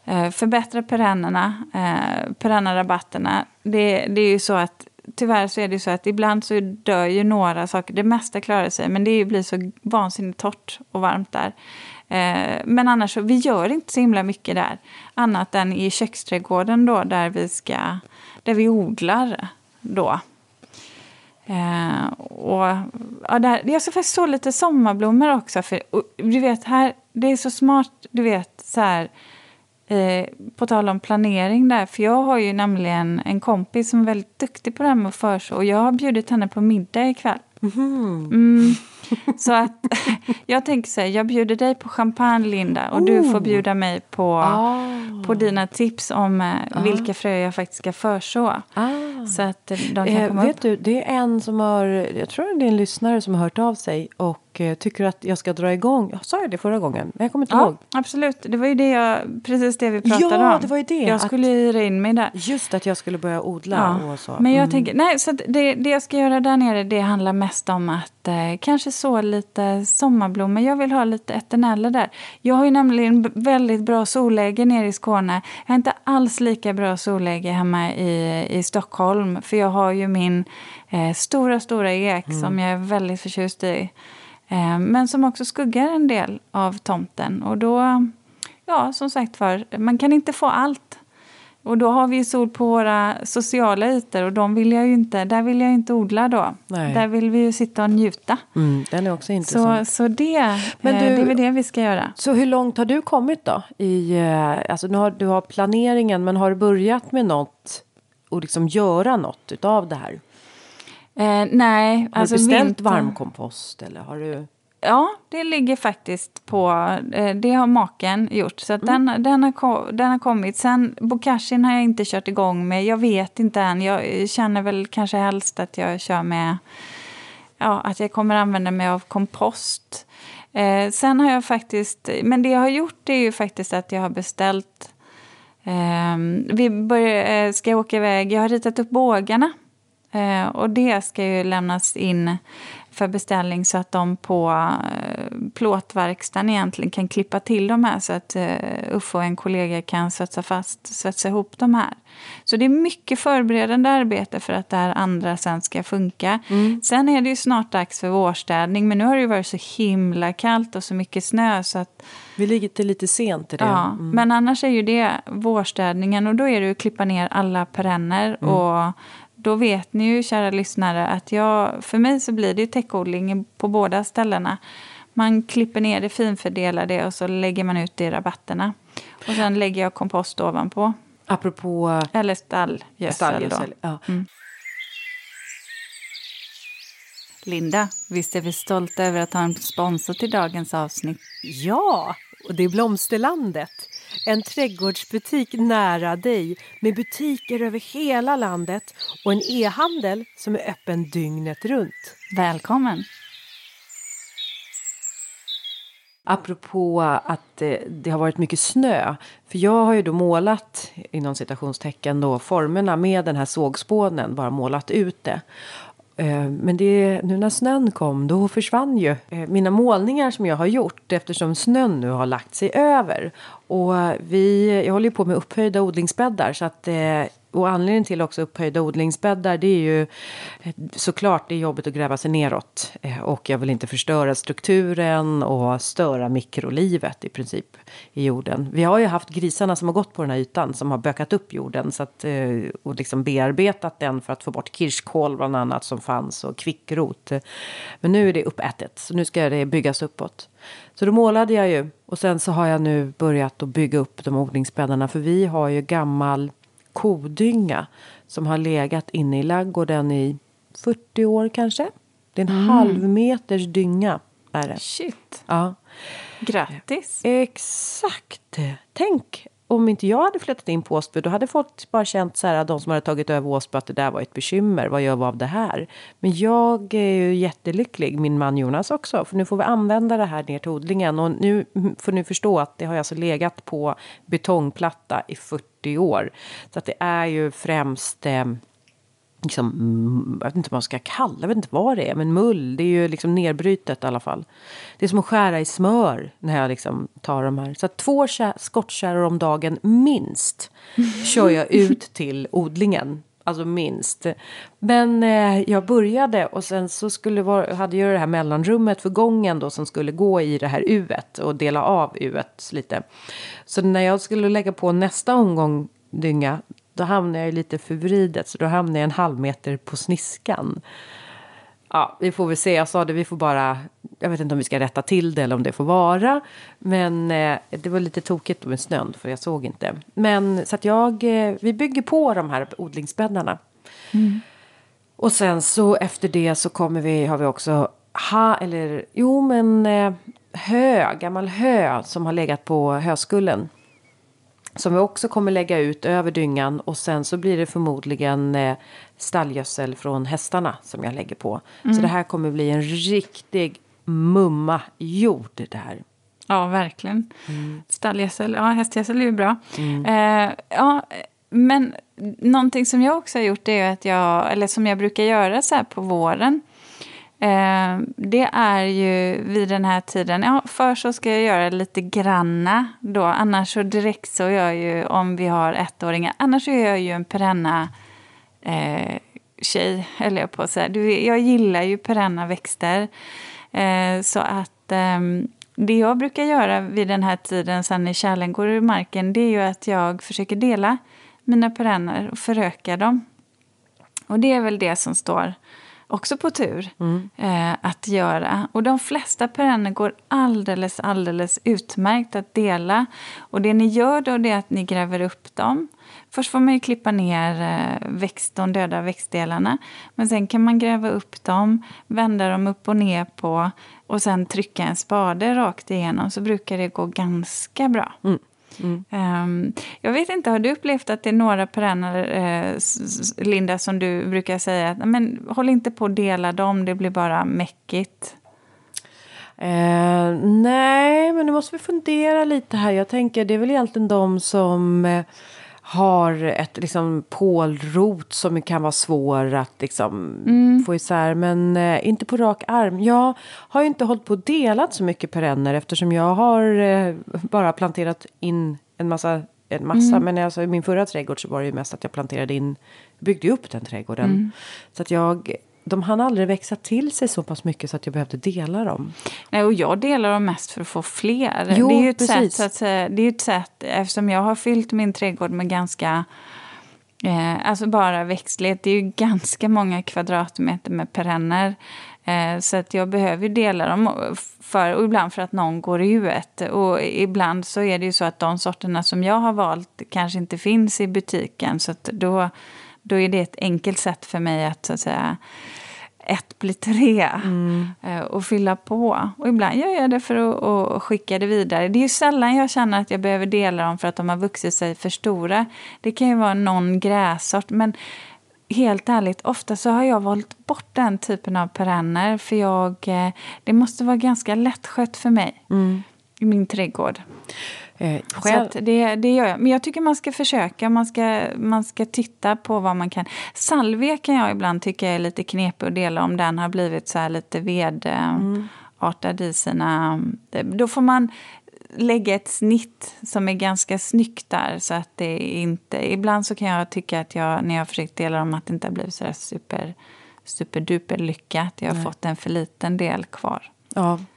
eh, förbättra perennerna, eh, perennarabatterna. Det, det är ju så att tyvärr så är det så att ibland så dör ju några saker. Det mesta klarar sig, men det blir så vansinnigt torrt och varmt där. Eh, men annars så, vi gör inte så himla mycket där. Annat än i köksträdgården då, där vi ska, där vi odlar då. Eh, och, ja, där, jag ska faktiskt så lite sommarblommor också. För, och, du vet, här, det är så smart, du vet, så här, eh, på tal om planering där, för jag har ju nämligen en kompis som är väldigt duktig på det här med att förså och jag har bjudit henne på middag ikväll. Mm. Mm. [laughs] Så att [laughs] jag tänker så här, jag bjuder dig på champagne Linda och oh. du får oh. bjuda mig på, oh. på dina tips om oh. vilka fröer jag faktiskt ska förså. Ah. Så att de kan eh, komma vet upp. du, det är en som har, jag tror det är en lyssnare som har hört av sig och och eh, tycker att jag ska dra igång. Jag sa jag det förra gången? Jag kommer inte ja, ihåg. Absolut, det var ju det jag, precis det vi pratade ja, om. det var ju det. Jag skulle hyra in mig där. Just att jag skulle börja odla ja. och så. Men jag mm. tänker, nej, så det, det jag ska göra där nere det handlar mest om att eh, kanske så lite sommarblommor. Jag vill ha lite eterneller där. Jag har ju nämligen väldigt bra solläge nere i Skåne. Jag har inte alls lika bra solläge hemma i, i Stockholm. För jag har ju min eh, stora, stora ek mm. som jag är väldigt förtjust i. Eh, men som också skuggar en del av tomten. Och då, ja som sagt var, man kan inte få allt. Och då har vi sol på våra sociala ytor och de vill jag inte, där vill jag inte odla då. Nej. Där vill vi ju sitta och njuta. Mm, den är också intressant. Så, så det, men du, eh, det är väl det vi ska göra. Så hur långt har du kommit då? I, eh, alltså nu har, du har planeringen men har du börjat med något och liksom göra något utav det här? Eh, nej. Har alltså du beställt vinter... varmkompost eller har du? Ja, det ligger faktiskt på, eh, det har maken gjort. Så mm. den, den, har, den har kommit. Sen bokashin har jag inte kört igång med. Jag vet inte än. Jag känner väl kanske helst att jag kör med, ja, att jag kommer använda mig av kompost. Eh, sen har jag faktiskt, men det jag har gjort är ju faktiskt att jag har beställt eh, vi börjar, eh, ska åka iväg, jag har ritat upp bågarna och det ska ju lämnas in för beställning så att de på eh, plåtverkstaden egentligen kan klippa till de här så att eh, Uffe och en kollega kan svetsa fast, svetsa ihop de här. Så det är mycket förberedande arbete för att det här andra sen ska funka. Mm. Sen är det ju snart dags för vårstädning men nu har det ju varit så himla kallt och så mycket snö så att vi ligger lite sent i det. Ja, mm. Men annars är ju det vårstädningen och då är det att klippa ner alla perenner mm. och då vet ni ju, kära lyssnare, att jag, för mig så blir det ju täckodling på båda ställena. Man klipper ner det, finfördelar det och så lägger man ut det i rabatterna. Och sen lägger jag kompost ovanpå. Apropå... Eller stallgödsel. stallgödsel ja. mm. Linda, visst är vi stolta över att ha en sponsor till dagens avsnitt? Ja, och det är Blomsterlandet. En trädgårdsbutik nära dig med butiker över hela landet och en e-handel som är öppen dygnet runt. Välkommen! Apropå att eh, det har varit mycket snö. För jag har ju då målat inom citationstecken då formerna med den här sågspånen. Bara målat ut det. Eh, men det, nu när snön kom då försvann ju eh, mina målningar som jag har gjort eftersom snön nu har lagt sig över. Och vi, jag håller ju på med upphöjda odlingsbäddar så att eh, och anledningen till också upphöjda odlingsbäddar det är ju eh, såklart det är jobbigt att gräva sig neråt. Eh, och jag vill inte förstöra strukturen och störa mikrolivet i princip i jorden. Vi har ju haft grisarna som har gått på den här ytan som har bökat upp jorden så att, och liksom bearbetat den för att få bort kirskål bland annat som fanns och kvickrot. Men nu är det uppätet så nu ska det byggas uppåt. Så då målade jag ju och sen så har jag nu börjat att bygga upp de odlingsbäddarna för vi har ju gammal kodynga som har legat inne i laggården i 40 år kanske. Det är en mm. halv meters dynga. Är det. Shit. Ja. Grattis. Exakt. Tänk om inte jag hade flyttat in på Åsby, då hade folk bara känt så här, de som hade tagit över Åsby, att det där var ett bekymmer. Vad gör vi av det här? Men jag är ju jättelycklig, min man Jonas också, för nu får vi använda det här ner till odlingen. Och nu får ni förstå att det har alltså legat på betongplatta i 40 år. Så att det är ju främst eh, liksom, mm, jag vet inte vad man ska kalla jag vet inte vad det är, men mull, det är ju liksom nedbrytet i alla fall. Det är som att skära i smör när jag liksom tar de här. Så två skottkärror om dagen minst kör jag ut [laughs] till odlingen. Alltså minst. Men eh, jag började och sen så skulle vara, hade jag det här mellanrummet för gången då som skulle gå i det här uet och dela av uet lite. Så när jag skulle lägga på nästa omgång dynga då hamnar jag lite förvridet så då hamnar jag en halv meter på sniskan. Ja, vi får väl se. Jag sa det, vi får bara... Jag vet inte om vi ska rätta till det eller om det får vara. Men eh, det var lite tokigt med snön för jag såg inte. Men så att jag... Eh, vi bygger på de här odlingsbäddarna. Mm. Och sen så efter det så kommer vi, har vi också ha, eller jo men eh, hö, gammal hö som har legat på höskullen. Som vi också kommer lägga ut över dyngan och sen så blir det förmodligen eh, stallgödsel från hästarna som jag lägger på. Mm. Så det här kommer bli en riktig mumma jord det här. Ja, verkligen. Mm. Stallgödsel, ja hästgödsel är ju bra. Mm. Eh, ja, men någonting som jag också har gjort är att jag, eller som jag brukar göra så här på våren Eh, det är ju vid den här tiden, ja för så ska jag göra lite granna då, annars så direkt så gör jag ju om vi har ettåringar, annars så är jag ju en perenna eh, tjej, höll jag på att säga. Du, jag gillar ju perenna växter. Eh, så att eh, det jag brukar göra vid den här tiden, sen när kärlen går ur marken, det är ju att jag försöker dela mina perenner och föröka dem. Och det är väl det som står också på tur mm. eh, att göra. Och de flesta perenner går alldeles, alldeles utmärkt att dela. Och det ni gör då är att ni gräver upp dem. Först får man klippa ner eh, växt, de döda växtdelarna. Men sen kan man gräva upp dem, vända dem upp och ner på och sen trycka en spade rakt igenom så brukar det gå ganska bra. Mm. Mm. Um, jag vet inte, har du upplevt att det är några perenner, eh, Linda, som du brukar säga att men, håll inte på att dela dem, det blir bara mäckigt? Eh, nej, men nu måste vi fundera lite här. Jag tänker det är väl egentligen de som eh, har ett liksom pålrot som kan vara svår att liksom mm. få isär. Men eh, inte på rak arm. Jag har ju inte hållit på och delat så mycket perenner eftersom jag har eh, bara planterat in en massa. En massa. Mm. Men alltså, i min förra trädgård så var det ju mest att jag planterade in, byggde upp den trädgården. Mm. Så att jag de hann aldrig växa till sig så pass mycket så att jag behövde dela dem. Nej, och jag delar dem mest för att få fler. Jo, det är ju ett precis. sätt, att säga, det är ett sätt, eftersom jag har fyllt min trädgård med ganska Eh, alltså bara växtlighet. Det är ju ganska många kvadratmeter med perenner. Eh, så att jag behöver dela dem för, och ibland för att någon går ut. Och ibland så är det ju så att de sorterna som jag har valt kanske inte finns i butiken. Så att då då är det ett enkelt sätt för mig att, så att säga, ett blir tre mm. Eh, och fylla på. Och ibland gör jag det för att, att skicka det vidare. Det är ju sällan jag känner att jag behöver dela dem för att de har vuxit sig för stora. Det kan ju vara någon grässort. Men helt ärligt, ofta så har jag valt bort den typen av perenner. För jag, eh, det måste vara ganska lättskött för mig mm. i min trädgård. Eh, själv... Så det, det gör jag. Men jag tycker man ska försöka. Man ska, man ska titta på vad man kan. Salvia kan jag ibland tycka är lite knepig att dela om den har blivit så här lite vedartad mm. i sina... Då får man lägga ett snitt som är ganska snyggt där. Så att det inte... Ibland så kan jag tycka att jag, när jag försökt dela dem, att det inte har blivit så super, superduper lyckat. Jag har Nej. fått en för liten del kvar. Ja, Eh,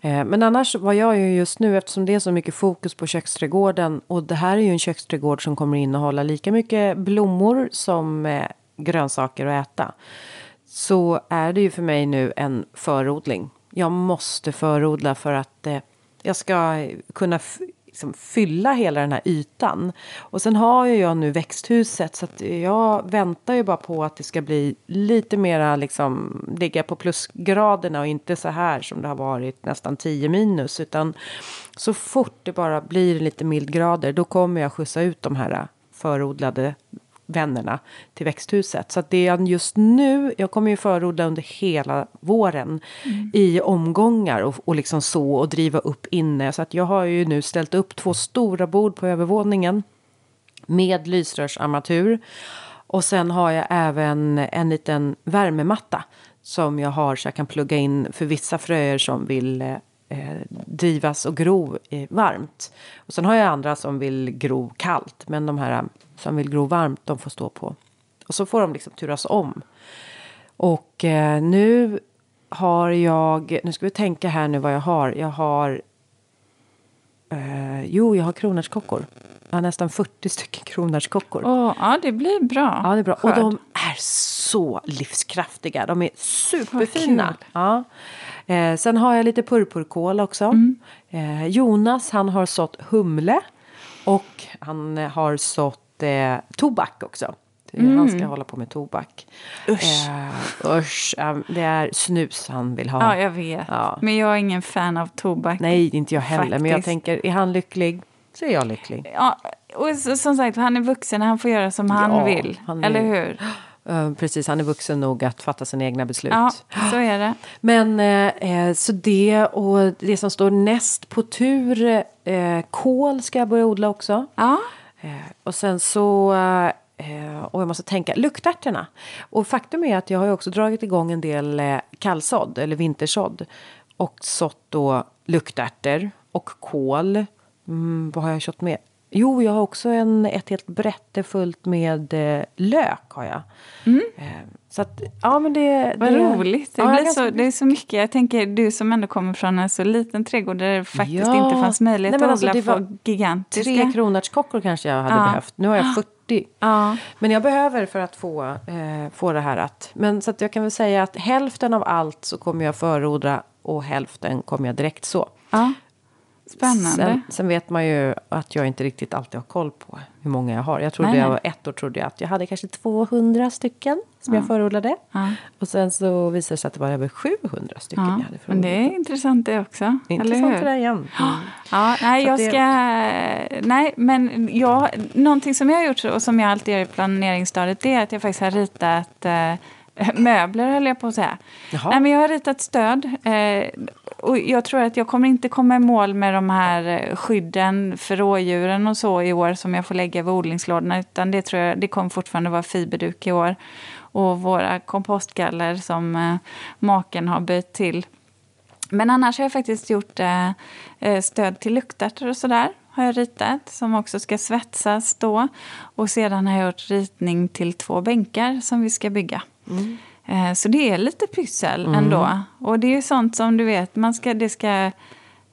Eh, men annars vad jag gör just nu eftersom det är så mycket fokus på köksträdgården och det här är ju en köksträdgård som kommer innehålla lika mycket blommor som eh, grönsaker att äta. Så är det ju för mig nu en förodling. Jag måste förodla för att eh, jag ska kunna liksom fylla hela den här ytan. Och sen har ju jag nu växthuset så att jag väntar ju bara på att det ska bli lite mera liksom ligga på plusgraderna och inte så här som det har varit nästan 10 minus utan så fort det bara blir lite mildgrader då kommer jag skjutsa ut de här förodlade vännerna till växthuset. Så att det är just nu, jag kommer ju förodla under hela våren mm. i omgångar och, och liksom så och driva upp inne. Så att jag har ju nu ställt upp två stora bord på övervåningen med lysrörsarmatur. Och sen har jag även en liten värmematta som jag har så jag kan plugga in för vissa fröer som vill eh, drivas och gro eh, varmt. Och sen har jag andra som vill gro kallt. Men de här som vill gro varmt, de får stå på. Och så får de liksom turas om. Och eh, nu har jag, nu ska vi tänka här nu vad jag har. Jag har, eh, jo jag har kronärtskockor. Jag har nästan 40 stycken kronärtskockor. Oh, ja, det blir bra. Ja, det är bra. Skörd. Och de är så livskraftiga. De är superfina. Ja. Eh, sen har jag lite purpurkål också. Mm. Eh, Jonas, han har sått humle. Och han har sått eh, tobak också. Mm. Han ska hålla på med tobak. Usch. Eh, usch. det är snus han vill ha. Ja, jag vet. Ja. Men jag är ingen fan av tobak. Nej, inte jag heller. Faktiskt. Men jag tänker, är han lycklig så är jag lycklig. Ja, och som sagt, han är vuxen. Han får göra som han ja, vill. Han eller hur? Uh, [gasps] precis, han är vuxen nog att fatta sina egna beslut. Ja, så är det. [gasps] Men uh, så det och det som står näst på tur, uh, kål ska jag börja odla också. Ja. Eh, och sen så eh, och jag måste tänka, luktärtorna. Och faktum är att jag har ju också dragit igång en del eh, kallsådd eller vintersådd. Och sått då luktärtor och kål. Mm, vad har jag sått med? Jo, jag har också en, ett helt brätte fullt med eh, lök. har jag. Mm. Eh, så att, ja men det... Vad det, roligt. Det, ja, blir så, det är så mycket. Jag tänker, du som ändå kommer från en så liten trädgård där det faktiskt ja. inte fanns möjlighet Nej, att odla alltså, gigantiska... Tre kronärtskockor kanske jag hade ja. behövt. Nu har jag 40. Ja. Men jag behöver för att få, eh, få det här att... Men så att jag kan väl säga att hälften av allt så kommer jag förodla och hälften kommer jag direkt så. Ja. Spännande. Sen, sen, vet man ju att jag inte riktigt alltid har koll på hur många jag har. Jag trodde nej, jag var ett år trodde jag att jag hade kanske 200 stycken som ja. jag förordade. Ja. Och sen så visade det sig att det var över 700 stycken ja. jag hade Men det är intressant det också. Intressant det där igen. Mm. Ja, nej, jag ska... Nej, men jag, någonting som jag har gjort och som jag alltid gör i planeringsstadiet det är att jag faktiskt har ritat eh, möbler höll jag på att säga. Nej, men jag har ritat stöd. Eh, och jag tror att jag kommer inte komma i mål med de här eh, skydden för rådjuren och så i år som jag får lägga vid odlingslådorna. Utan det tror jag, det kommer fortfarande vara fiberduk i år. Och våra kompostgaller som eh, maken har böjt till. Men annars har jag faktiskt gjort eh, eh stöd till luktärtor och sådär. Har jag ritat, som också ska svetsas då. Och sedan har jag gjort ritning till två bänkar som vi ska bygga. Mm. Eh, så det är lite pyssel mm. ändå. Och det är ju sånt som du vet, man ska, det ska...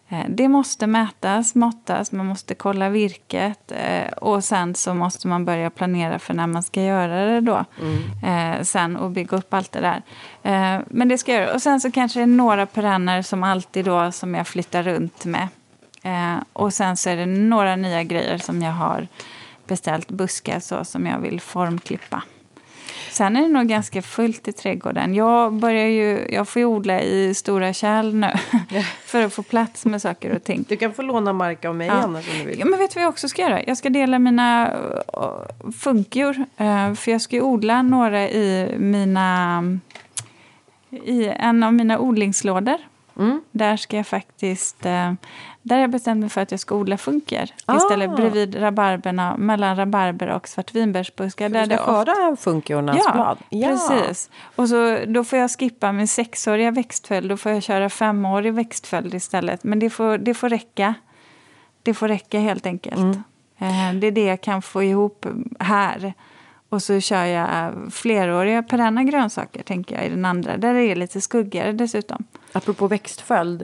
Eh, det måste mätas, måttas, man måste kolla virket eh, och sen så måste man börja planera för när man ska göra det då. Mm. Sen och bygga upp allt det där. Men det ska jag göra. Och sen så kanske det är några perenner som alltid då som jag flyttar runt med. Och sen så är det några nya grejer som jag har beställt buskar så som jag vill formklippa. Sen är det nog ganska fullt i trädgården. Jag, börjar ju, jag får ju odla i stora kärl nu [laughs] för att få plats med saker och ting. Du kan få låna mark av mig ja. annars om du vill. Ja, men vet du vad jag också ska göra? Jag ska dela mina uh, funkjor. Uh, för jag ska ju odla några i mina i en av mina odlingslådor. Mm. Där ska jag faktiskt... Där jag bestämt mig för att jag ska odla funker ah. istället bredvid rabarberna, mellan rabarber och svartvinbärsbuskar. Där du ska skörda funkiornas ja, blad? Ja, precis. Och så, då får jag skippa min sexåriga växtföljd. Då får jag köra femårig växtföljd istället. Men det får, det får räcka. Det får räcka helt enkelt. Mm. Eh, det är det jag kan få ihop här. Och så kör jag fleråriga perenna grönsaker tänker jag i den andra. Där det är lite skuggigare dessutom. Apropå växtföljd.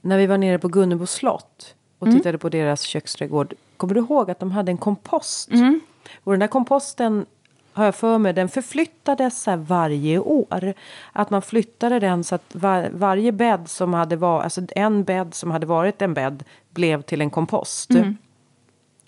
När vi var nere på Gunnebo slott och mm. tittade på deras köksträdgård. Kommer du ihåg att de hade en kompost? Mm. Och den där komposten har jag för mig, den förflyttades så varje år. Att man flyttade den så att var, varje bädd som hade varit, alltså en bädd som hade varit en bädd blev till en kompost. Mm.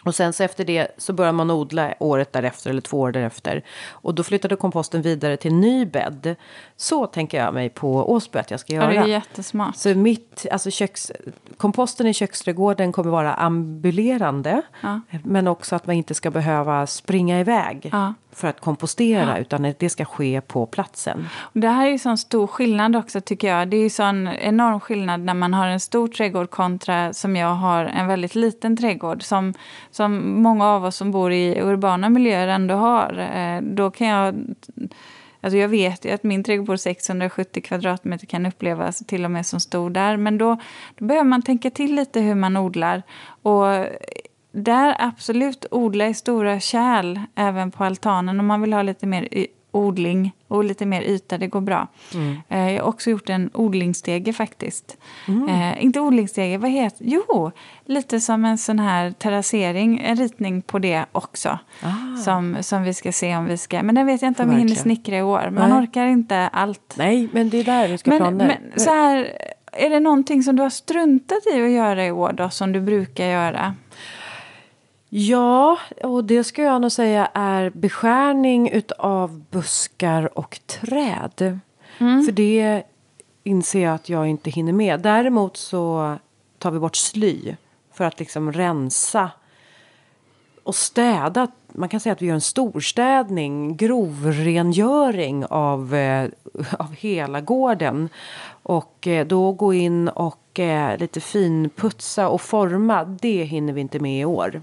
Och sen så efter det så började man odla året därefter eller två år därefter. Och då flyttade komposten vidare till ny bädd. Så tänker jag mig på Åsby att jag ska Ja, göra. det är jättesmart. Så mitt, alltså köks, komposten i köksträdgården kommer vara ambulerande. Ja. Men också att man inte ska behöva springa iväg Ja. För att kompostera. Utan det ska ske på platsen. Det här är ju sån stor skillnad också tycker jag. Det är ju sån enorm skillnad när man har en stor trädgård kontra som jag har en väldigt liten trädgård. Som, som många av oss som bor i urbana miljöer ändå har. Eh, Då kan jag... Alltså jag vet ju att min trädgård på 670 kvadratmeter kan upplevas till och med som stor där. Men då, då behöver man tänka till lite hur man odlar. Och där absolut odla i stora kärl även på altanen om man vill ha lite mer odling och lite mer yta. Det går bra. Eh, Jag har också gjort en odlingsstege faktiskt. Eh, inte odlingsstege, vad heter Jo, lite som en sån här terrassering. En ritning på det också. Som, som vi ska se om vi ska... Men den vet jag inte om vi hinner snickra i år. Man Nej. orkar inte allt. Nej, men det är där du ska Men, planer. men så här, är det någonting som du har struntat i att göra i år då, som du brukar göra? Ja, och det ska jag nog säga är beskärning utav buskar och träd. För det inser jag att jag inte hinner med. Däremot så tar vi bort sly för att liksom rensa och städa. Man kan säga att vi gör en storstädning, grovrengöring av, eh, av hela gården. Och eh, då gå in och eh, lite finputsa och forma, det hinner vi inte med i år.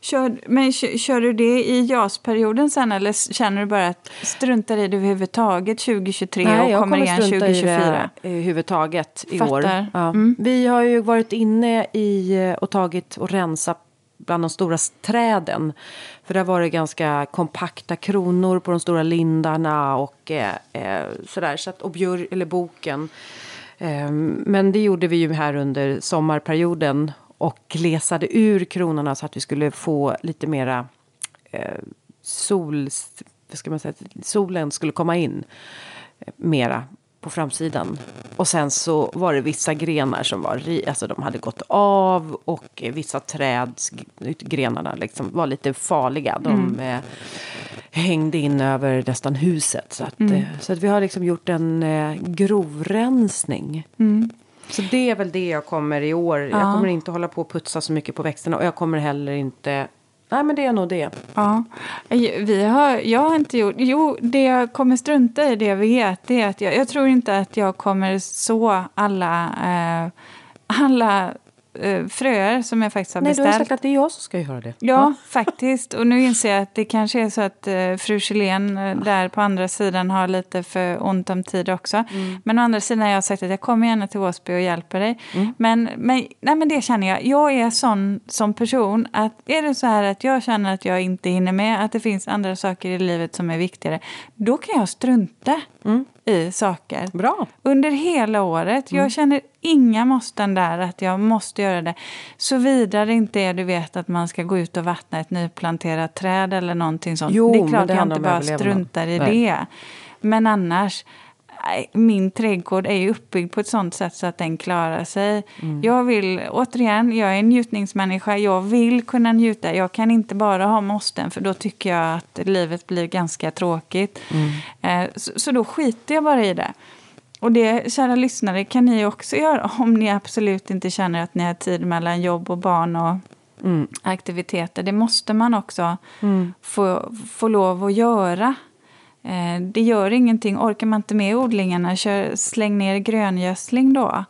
Kör, men kör, kör du det i JAS-perioden sen eller känner du bara att struntar i det överhuvudtaget 2023 och jag kommer igen strunta 2024? i det överhuvudtaget i Fattar. år. Ja. Mm. Vi har ju varit inne i eh, och tagit och rensat bland de stora träden. För det har varit ganska kompakta kronor på de stora lindarna och eh, eh, sådär. Så att, och björ, eller boken. Eh, men det gjorde vi ju här under sommarperioden och glesade ur kronorna så att vi skulle få lite mera eh, sol, ska man säga, solen skulle komma in eh, mera på framsidan. Och sen så var det vissa grenar som var, alltså de hade gått av och vissa träds grenarna liksom var lite farliga. De eh, hängde in över nästan huset. Så att, eh, så att vi har liksom gjort en eh, grovrensning. Så det är väl det jag kommer i år. Jag Ja. kommer inte hålla på och putsa så mycket på växterna. Och jag kommer heller inte... Nej men det är nog det. Ja, vi har, jag har inte gjort... Jo, det jag kommer strunta i, det jag vet, det är att jag, jag tror inte att jag kommer så alla, eh, alla eh, fröer som jag faktiskt har Nej, du har beställt. sagt att det är jag som ska göra det. Ja, faktiskt. Och nu inser jag att det kanske är så att eh, fru Kjellén eh, där på andra sidan har lite för ont om tid också. Men å andra sidan har jag sagt att jag kommer gärna till Åsby och hjälper dig. Men, men, nej, men det känner jag. Jag är sån som person att är det så här att jag känner att jag inte hinner med, att det finns andra saker i livet som är viktigare, då kan jag strunta i saker. Bra. Under hela året. Jag känner inga måsten där att jag måste göra det. Såvida det inte är du vet att man ska gå ut och vattna ett nyplanterat träd eller någonting sånt. Jo, det är klart det jag inte bara struntar i Nej. det. Men annars, min trädgård är ju uppbyggd på ett sånt sätt så att den klarar sig. Mm. Jag vill, återigen, jag är en njutningsmänniska. Jag vill kunna njuta. Jag kan inte bara ha måsten för då tycker jag att livet blir ganska tråkigt. Mm. Eh, så, så då skiter jag bara i det. Och det, kära lyssnare, kan ni också göra [laughs] om ni absolut inte känner att ni har tid mellan jobb och barn och Mm. aktiviteter. Det måste man också få, få lov att göra. Eh, det gör ingenting. Orkar man inte med odlingarna, kör, släng ner gröngödsling då.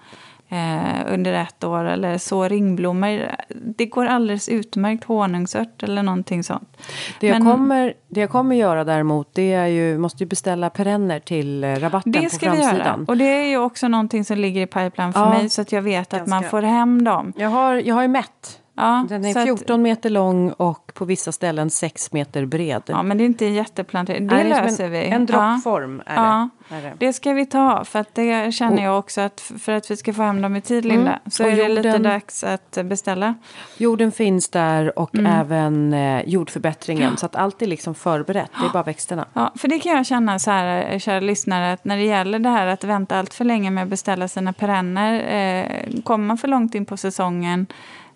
Eh, under ett år eller så ringblommor. Det går alldeles utmärkt. Honungsört eller någonting sånt. Det jag, Men- kommer, det jag kommer göra däremot det är ju, måste ju beställa perenner till eh, rabatten Det på ska vi framsidan. göra. Och det är ju också någonting som ligger i pipeline för Ja, mig. Så att jag vet att man ganska. får hem dem. Jag har, jag har ju mätt Ja, Den är så att- 14 meter lång och på vissa ställen 6 meter bred. Ja, men det är inte en jätteplantering. Det Nej, som löser vi. En Ja. droppform är, Ja. det, är det. Det ska vi ta, för att det känner jag också att för att vi ska få hem dem i tid, Linda, så Mm. Och är det lite jorden- dags att beställa. Jorden finns där och Mm. även eh, jordförbättringen. Så att allt är liksom förberett. Det är bara växterna. Ja, för det kan jag känna så här, eh, kära lyssnare, att när det gäller det här att vänta allt för länge med att beställa sina perenner, eh, kommer man för långt in på säsongen,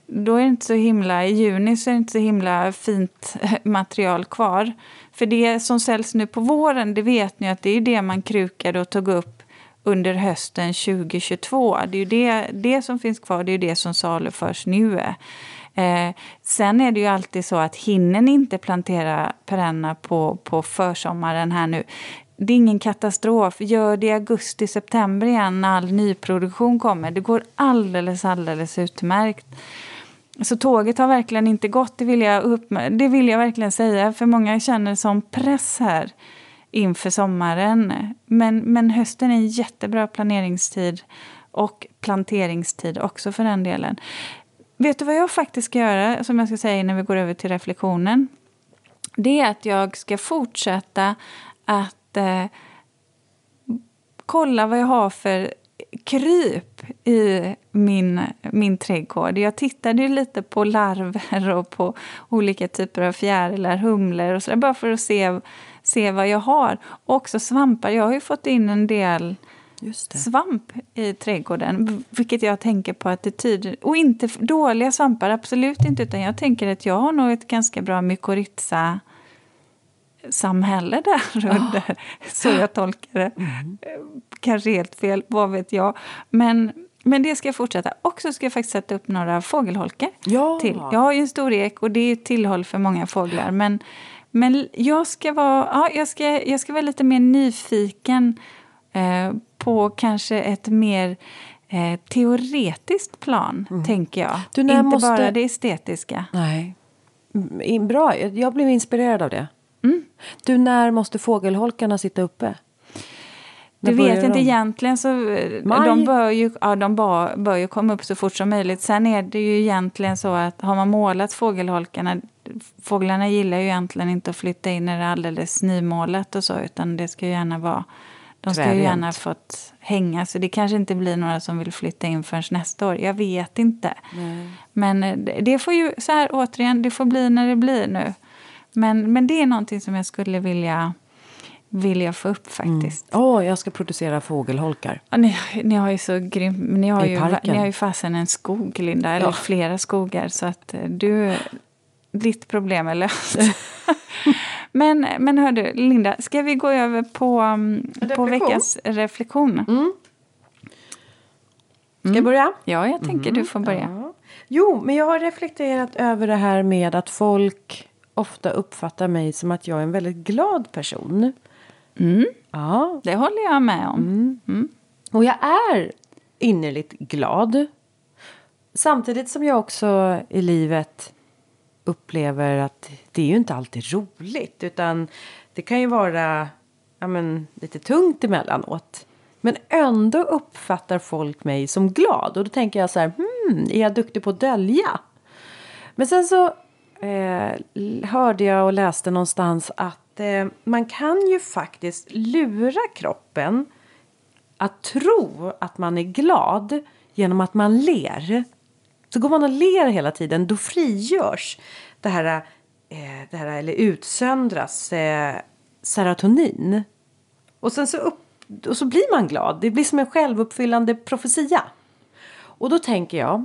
då är det inte så himla, i juni så är det inte så himla fint [laughs] material kvar. För det som säljs nu på våren, det vet ni att det är det man krukade och tog upp under hösten 2022. Det är ju det, det som finns kvar, det är ju det som saluförs nu. Eh, sen är det ju alltid så att hinner ni inte plantera perenna på, på försommaren här nu, det är ingen katastrof. Gör det i augusti, september igen när all nyproduktion kommer. Det går alldeles, alldeles utmärkt. Så tåget har verkligen inte gått, det vill, jag upp, det vill jag verkligen säga. För många känner som press här inför sommaren. Men, men hösten är en jättebra planeringstid och planteringstid också för den delen. Vet du vad jag faktiskt ska göra, som jag ska säga innan vi går över till reflektionen? Det är att jag ska fortsätta att eh, kolla vad jag har för kryp i min, min trädgård. Jag tittade lite på larver och på olika typer av fjärilar, humlor och sådär, bara för att se, se vad jag har. Och också svampar. Jag har ju fått in en del svamp i trädgården, vilket jag tänker på att det tyder... Och inte dåliga svampar, absolut inte, utan jag tänker att jag har nog ett ganska bra mykorrhiza samhälle där [laughs] under, så jag tolkar det. Eh, Kanske helt fel, vad vet jag. Men, men det ska jag fortsätta. Och så ska jag faktiskt sätta upp några fågelholkar Ja. till. Jag har ju en stor ek och det är ett tillhåll för många fåglar. Men, men jag, ska vara, ja, jag, ska, jag ska vara lite mer nyfiken eh, på kanske ett mer eh, teoretiskt plan, tänker jag. Mm. Du, Inte måste- bara det estetiska. Nej. Mm, Bra, jag blev inspirerad av det. Mm. Du, när måste fågelholkarna sitta uppe? Det vet jag inte de? egentligen. Så eh, Maj? de bör ju, ja, de bör, bör ju komma upp så fort som möjligt. Sen är det ju egentligen så att har man målat fågelholkarna Fåglarna gillar ju egentligen inte att flytta in när det är alldeles nymålat och så utan det ska ju gärna vara de ska ju gärna fått hänga så det kanske inte blir några som vill flytta in förrän nästa år. Jag vet inte. Men eh, det får ju, så här återigen, det får bli när det blir nu. Men, men det är någonting som jag skulle vilja, vilja få upp faktiskt. Åh, jag ska producera fågelholkar. Ja, ni, ni har ju så grym, ni har I ju, parken. ni har ju fasen en skog, Linda. Eller Ja. flera skogar. Så att eh, du, ditt problem är löst. [laughs] men, men hör du, Linda, ska vi gå över på, um, på Reflektion? veckans reflektion? Ska jag börja? Ja, jag tänker du får börja. Ja. Jo, men jag har reflekterat över det här med att folk ofta uppfattar mig som att jag är en väldigt glad person. Mm, Ja, det håller jag med om. Mm. och jag är innerligt glad. Samtidigt som jag också i livet upplever att det är ju inte alltid roligt. Utan det kan ju vara ja, men, lite tungt emellanåt. Men ändå uppfattar folk mig som glad. Och då tänker jag så här, hmm, är jag duktig på att dölja? Men sen så eh, hörde jag och läste någonstans att eh, man kan ju faktiskt lura kroppen att tro att man är glad genom att man ler. Så går man och ler hela tiden, då frigörs det här, eh, det här eller utsöndras eh, serotonin. Och sen så, upp, och så blir man glad. Det blir som en självuppfyllande profetia. Och då tänker jag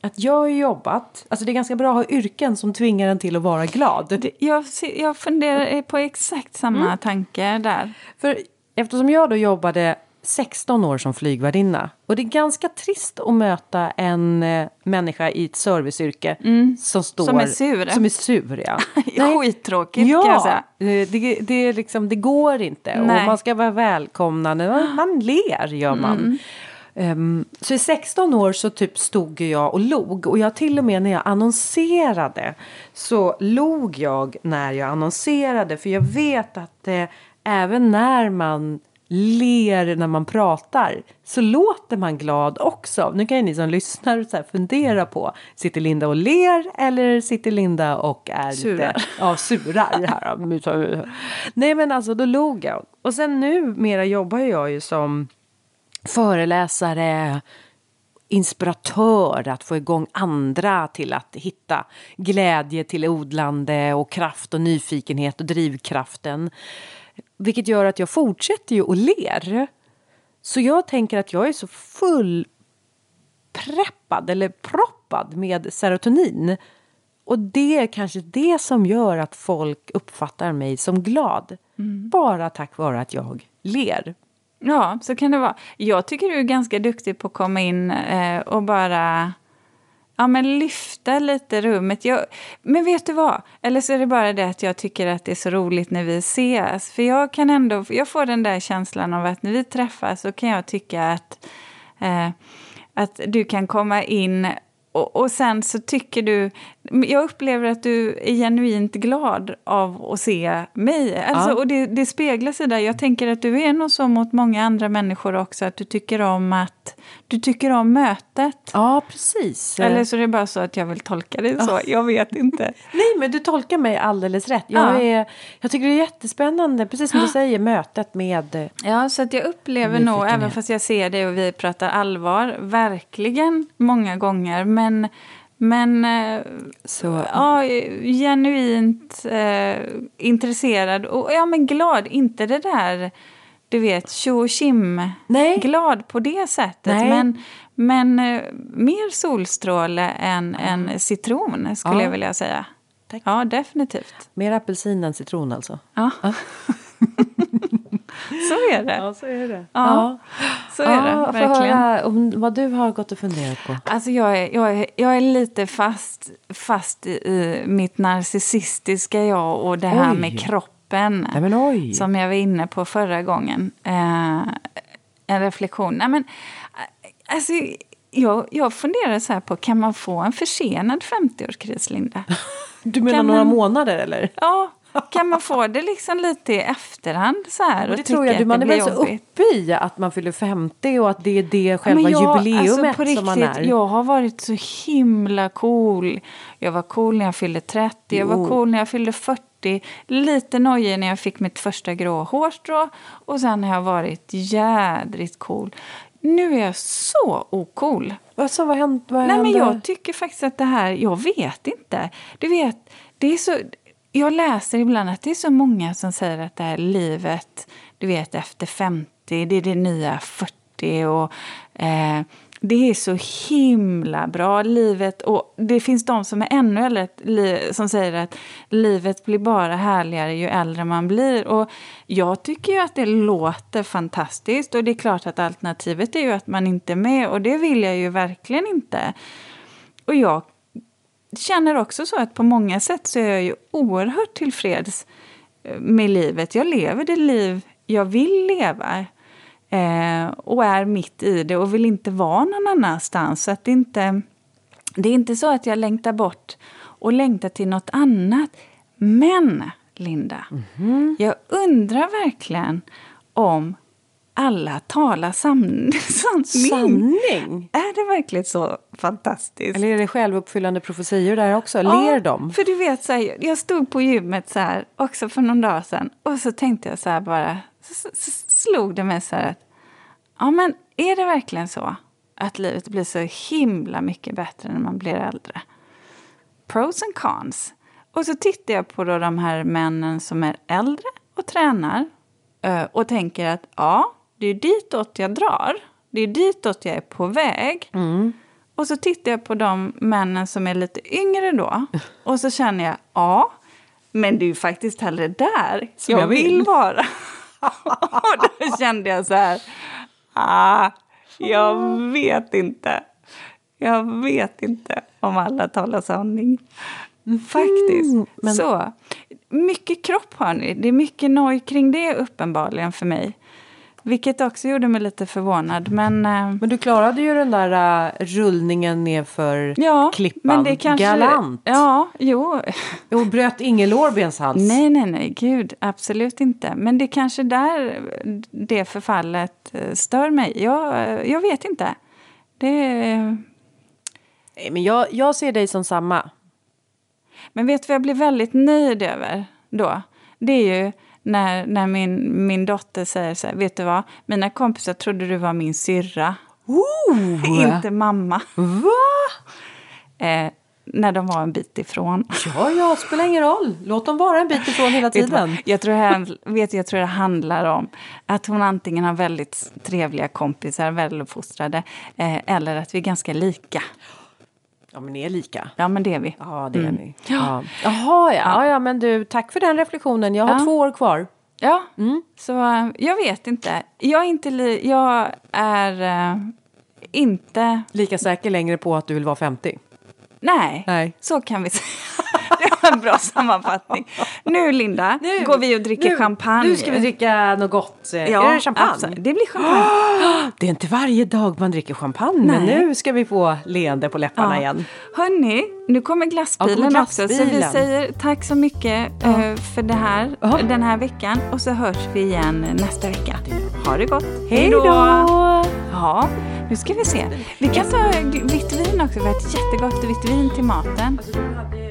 att jag har jobbat, alltså det är ganska bra att ha yrken som tvingar en till att vara glad. Jag, jag funderar på exakt samma Mm. tanke där. För eftersom jag då jobbade 16 år som flygvärdinna och det är ganska trist att möta en eh, människa i ett serviceyrke som står... Som är sur. Som är sur, ja. [laughs] Skittråkigt ja, kan jag säga. eh, Det, det, är liksom, det går inte. Nej. Och man ska vara välkomnande. Man, man ler, gör man. Mm. Ehm, så i 16 år så typ stod jag och log. Och jag till och med när jag annonserade så log jag när jag annonserade. För jag vet att eh, även när man ler när man pratar så låter man glad också. Nu kan ju ni som lyssnar så fundera på, sitter Linda och ler eller sitter Linda och är Surar. lite, [laughs] ja, surar här. [laughs] Nej men alltså då log jag. Och sen numera jobbar jag ju som föreläsare, inspiratör, att få igång andra till att hitta glädje till odlande och kraft och nyfikenhet och drivkraften. Vilket gör att jag fortsätter ju och ler. Så jag tänker att jag är så full preppad eller proppad med serotonin. Och det är kanske det som gör att folk uppfattar mig som glad. Bara tack vare att jag ler. Ja, så kan det vara. Jag tycker du är ganska duktig på att komma in eh, och bara ja, men lyfta lite rummet. Jag, men vet du vad? Eller så är det bara det att jag tycker att det är så roligt när vi ses. För jag kan ändå, jag får den där känslan av att när vi träffas så kan jag tycka att, eh, att du kan komma in och, och sen så tycker du... Jag upplever att du är genuint glad av att se mig. Alltså, Ja. Och det, det speglar sig där. Jag tänker att du är nog så mot många andra människor också. Att du tycker om att du tycker om mötet. Ja, precis. Eller så är det bara så att jag vill tolka det så. Jag vet inte. [laughs] Nej, men du tolkar mig alldeles rätt. Jag, Ja. är, jag tycker det är jättespännande, precis som du säger, mötet med... Ja, så att jag upplever nog, även fast jag ser det och vi pratar allvar, verkligen många gånger. Men, men eh, Så, ja, genuint eh, intresserad och ja, men glad. Inte det där, du vet, tjo och Nej. glad på det sättet. Nej. Men, men eh, mer solstråle än, än citron, skulle Ja. jag vilja säga. Tack. Ja, definitivt. Mer apelsin än citron alltså. Ja. så är det. så är det. Ja, så är det, verkligen. höra om vad du har gått och funderat på. Alltså jag är, jag är, jag är lite fast, fast i, i mitt narcissistiska jag och det här Oj. med kroppen. Nej. Som jag var inne på förra gången. Eh, en reflektion. Nej, men, alltså, jag, jag funderar så här på, kan man få en försenad 50-årskris, Linda? [laughs] Du menar Kan några man- månader eller? Ja, kan man få det liksom lite i efterhand så här? Och och det tror jag, du, man är väl så uppe i att man fyller 50 och att det är det själva jag- jubileumet alltså på som man riktigt, är. Jag har varit så himla cool. Jag var cool när jag fyllde 30, jag var Jo. cool när jag fyllde 40. Lite nojig när jag fick mitt första grå hårstrå. Och sen har jag varit jädrigt cool. Nu är jag så ocool. Vad så, vad hände? Vad Nej, men jag tycker faktiskt att det här, jag vet inte. Du vet, det är så, jag läser ibland att det är så många som säger att det här livet, du vet efter 50, det är det nya 40 och eh, det är så himla bra, livet. Och det finns de som är ännu äldre som säger att livet blir bara härligare ju äldre man blir. Och jag tycker ju att det låter fantastiskt. Och det är klart att alternativet är ju att man inte är med. Och det vill jag ju verkligen inte. Och jag känner också så att på många sätt så är jag ju oerhört tillfreds eh, med livet. Jag lever det liv jag vill leva. Eh, och är mitt i det och vill inte vara någon annanstans. Så att det, inte, det är inte så att jag längtar bort och längtar till något annat. Men, Linda, jag undrar verkligen om alla talar sanning. Sanning? Är det verkligen så fantastiskt? Eller är det självuppfyllande profetior där också? Ler de? För du vet, så här, jag stod på gymmet så här, också för någon dag sedan och så tänkte jag så här bara, så, så slog det mig så här att, ja men är det verkligen så att livet blir så himla mycket bättre när man blir äldre? Pros and cons. Och så tittar jag på då de här männen som är äldre och tränar eh, och tänker att ja, det är ditåt jag drar. Det är ditåt jag är på väg. Och så tittar jag på de männen som är lite yngre då. Och så känner jag, ja, men det är ju faktiskt hellre där Som jag jag vill. vill vara. [laughs] och då kände jag så här, ah, jag vet inte. Jag vet inte om alla talar sanning. Faktiskt. men- Så. Mycket kropp har ni. Det är mycket noj kring det uppenbarligen för mig. Vilket också gjorde mig lite förvånad. Men, eh, Men du klarade ju den där uh, rullningen nerför ja, klippan. men det kanske, Galant. Ja, jo. Och bröt ingen lårbenshals. Nej, nej, nej, gud, absolut inte. Men det är kanske där det förfallet eh, stör mig. Jag, jag vet inte. Det, Nej, men jag, jag ser dig som samma. men vet du vad jag blir väldigt nöjd över då? Det är ju när, när min, min dotter säger så här, vet du vad? Mina kompisar trodde du var min syrra, Oh! [laughs] inte mamma. Va? Eh, när de var en bit ifrån. Ja, ja, spelar ingen roll. Låt dem vara en bit ifrån hela [laughs] tiden. Jag tror, här, vet, jag tror det handlar om att hon antingen har väldigt trevliga kompisar, väluppfostrade, eh, eller att vi är ganska lika. Ja, men ni är lika. Ja, men det är vi. Ja, det är ni. Ja. Jaha, ja. ja. Ja, men du, tack för den reflektionen. Jag har Ja. två år kvar. Ja, så eh, jag vet inte. Jag är inte... Li- jag är eh, inte... Lika säker längre på att du vill vara 50. Nej, Nej. så kan vi säga. [laughs] Det var en bra sammanfattning. Nu, Linda, Nu- går vi och dricker nu, champagne. Nu ska vi dricka något gott. Ja, är det champagne? absolut. Det blir champagne. [gasps] Det är inte varje dag man dricker champagne, men nu ska vi få leende på läpparna igen. Hörni, nu kommer Ja, glassbilen också. Så vi glassbilen. säger tack så mycket eh, för det här, Ja. den här veckan. Och så hörs vi igen nästa vecka. Ha det gott. Hej då! Ja, nu ska vi se. Vi kan ta vitt vin också. Vi har ett jättegott vitt vin till maten. Alltså, du hade